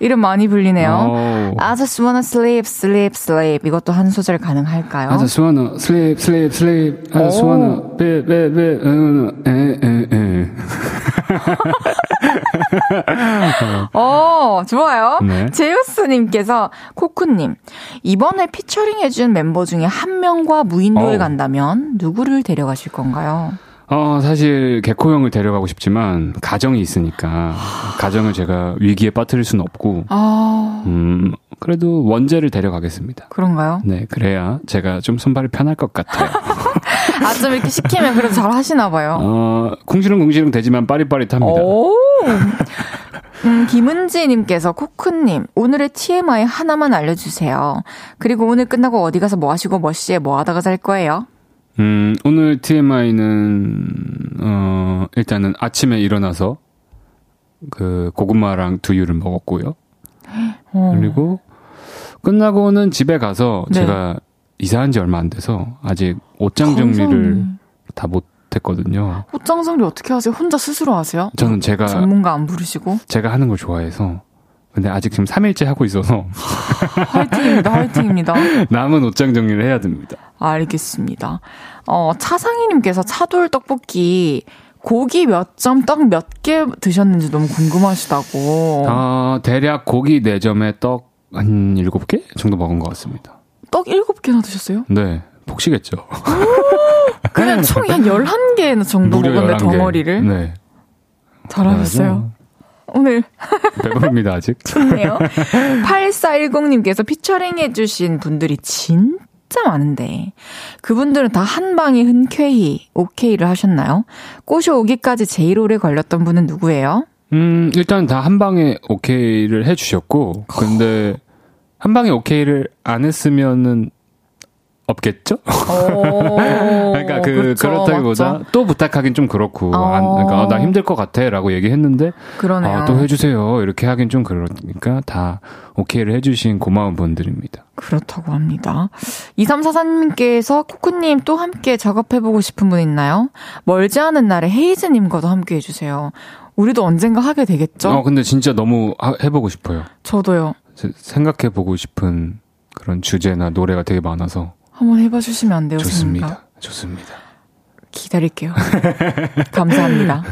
이름 많이 불리네요. 오. I just wanna sleep, sleep, sleep. 이것도 한 소절 가능할까요? I just wanna sleep, sleep, sleep. I just 오. wanna be, be, be, 에, 에, 에. 어, 좋아요. 네. 제우스님께서, 코쿠님, 이번에 피처링 해준 멤버 중에 한 명과 무인도에 어. 간다면 누구를 데려가실 건가요? 어, 사실 개코 형을 데려가고 싶지만 가정이 있으니까 가정을 제가 위기에 빠뜨릴 수는 없고 아, 음, 그래도 원재를 데려가겠습니다. 그런가요? 네, 그래야 제가 좀 손발이 편할 것 같아요. 아, 좀 이렇게 시키면 그래도 잘 하시나 봐요. 어, 궁시렁궁시렁 되지만 빠릿빠릿합니다. 오. 음, 김은지님께서 코크님 오늘의 TMI 하나만 알려주세요. 그리고 오늘 끝나고 어디 가서 뭐 하시고 몇 시에 뭐 하다가 잘 거예요? 음, 오늘 TMI는, 어, 일단은 아침에 일어나서 그 고구마랑 두유를 먹었고요. 어. 그리고 끝나고는 집에 가서 네. 제가 이사한 지 얼마 안 돼서 아직 옷장 정리를 감사합니다. 다 못했거든요. 옷장 정리 어떻게 하세요? 혼자 스스로 하세요? 저는 제가 전문가 안 부르시고 제가 하는 걸 좋아해서 근데 아직 지금 3일째 하고 있어서 화이팅입니다, 화이팅입니다. 남은 옷장 정리를 해야 됩니다. 알겠습니다. 어, 차상희님께서 차돌 떡볶이 고기 몇 점, 떡 몇 개 드셨는지 너무 궁금하시다고. 어, 대략 고기 4점에 떡 한 7개 정도 먹은 것 같습니다. 떡 7개나 드셨어요? 네, 폭식했죠. 그냥 총한 11개 정도 먹었네, 11개. 덩어리를. 네. 잘하셨어요. 오늘 배부릅니다, 아직. 좋네요. 8410님께서 피처링 해주신 분들이 진짜 많은데, 그분들은 다 한 방에 흔쾌히 오케이를 하셨나요? 꼬셔 오기까지 제일 오래 걸렸던 분은 누구예요? 음, 일단 다 한 방에 오케이를 해주셨고, 근데 한 방에 오케이를 안 했으면은 없겠죠? 그러니까 그 그렇죠, 그렇다기보다 맞죠? 또 부탁하긴 좀 그렇고, 어. 안, 그러니까 어, 나 힘들 것 같아라고 얘기했는데, 그러네요. 아, 또 해주세요 이렇게 하긴 좀 그러니까 다 오케이를 해주신 고마운 분들입니다. 그렇다고 합니다. 2344님께서 코코님 또 함께 작업해보고 싶은 분 있나요? 멀지 않은 날에 헤이즈님과도 함께 해주세요. 우리도 언젠가 하게 되겠죠? 어 근데 진짜 너무 하- 해보고 싶어요. 저도요. 생각해 보고 싶은 그런 주제나 노래가 되게 많아서 한번 해봐 주시면 안 돼요, 좋습니다. 선생님? 좋습니다. 기다릴게요. 감사합니다.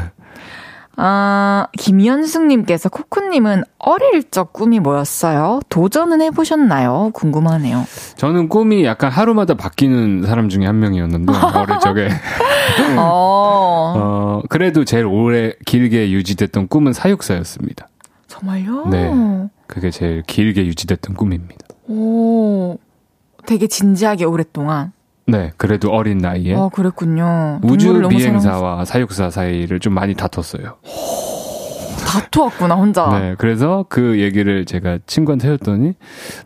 아, 김현숙님께서 코코님은 어릴 적 꿈이 뭐였어요? 도전은 해보셨나요? 궁금하네요. 저는 꿈이 약간 하루마다 바뀌는 사람 중에 한 명이었는데 어릴 적에 어, 어 그래도 제일 오래 길게 유지됐던 꿈은 사육사였습니다. 정말요? 네. 그게 제일 길게 유지됐던 꿈입니다. 오, 되게 진지하게 오랫동안. 네, 그래도 어린 나이에 어, 그랬군요. 우주 비행사와 사육사 사이를 좀 많이 다퉜어요. 다투었구나, 혼자. 네, 그래서 그 얘기를 제가 친구한테 해줬더니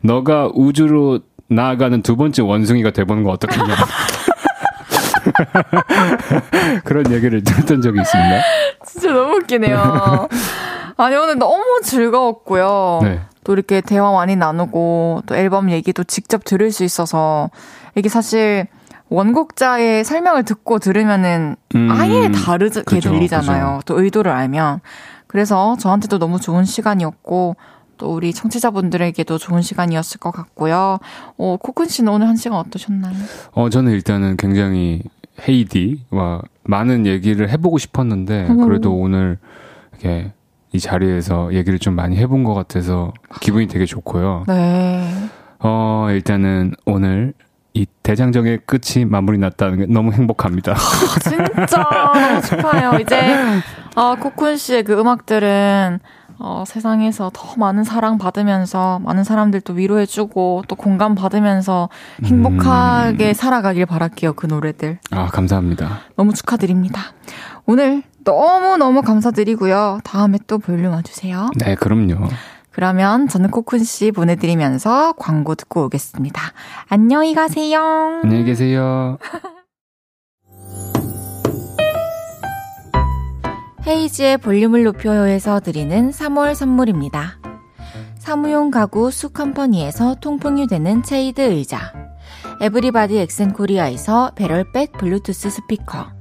너가 우주로 나아가는 두 번째 원숭이가 돼보는 거 어떻겠냐. 그런 얘기를 들었던 적이 있습니다. 진짜 너무 웃기네요. 아니, 오늘 너무 즐거웠고요. 네. 또 이렇게 대화 많이 나누고 또 앨범 얘기도 직접 들을 수 있어서 이게 사실 원곡자의 설명을 듣고 들으면은 음, 아예 다르게 그죠, 들리잖아요. 또 의도를 알면. 그래서 저한테도 너무 좋은 시간이었고 또 우리 청취자분들에게도 좋은 시간이었을 것 같고요. 어, 코쿤 씨는 오늘 한 시간 어떠셨나요? 어, 저는 일단은 굉장히 헤이디와 많은 얘기를 해보고 싶었는데. 그래도 오늘 이렇게 이 자리에서 얘기를 좀 많이 해본 것 같아서 기분이 되게 좋고요. 네. 어, 일단은 오늘 이 대장정의 끝이 마무리 났다는 게 너무 행복합니다. 진짜 너무 축하해요. 이제 어, 코쿤 씨의 그 음악들은 어, 세상에서 더 많은 사랑 받으면서 많은 사람들 또 위로해주고 또 공감 받으면서 행복하게 음. 살아가길 바랄게요. 그 노래들. 아, 감사합니다. 너무 축하드립니다. 오늘 너무너무 감사드리고요. 다음에 또 볼륨 와주세요. 네, 그럼요. 그러면 저는 코쿤 씨 보내드리면서 광고 듣고 오겠습니다. 안녕히 가세요. 안녕히 계세요. 헤이즈의 볼륨을 높여요에서 드리는 3월 선물입니다. 사무용 가구 수컴퍼니에서 통풍이 되는 체이드 의자 에브리바디 엑센코리아에서 배럴백 블루투스 스피커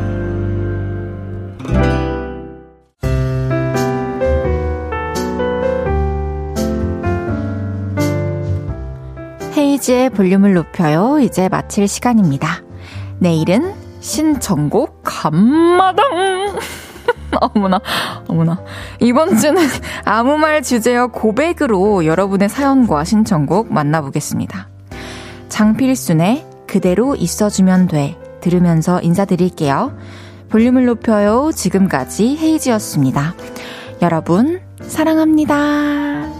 헤이지의 볼륨을 높여요. 이제 마칠 시간입니다. 내일은 신청곡 감마당! 어머나, 어머나. 이번 주는 아무 말 주제어 고백으로 여러분의 사연과 신청곡 만나보겠습니다. 장필순의 그대로 있어주면 돼. 들으면서 인사드릴게요. 볼륨을 높여요. 지금까지 헤이지였습니다. 여러분, 사랑합니다.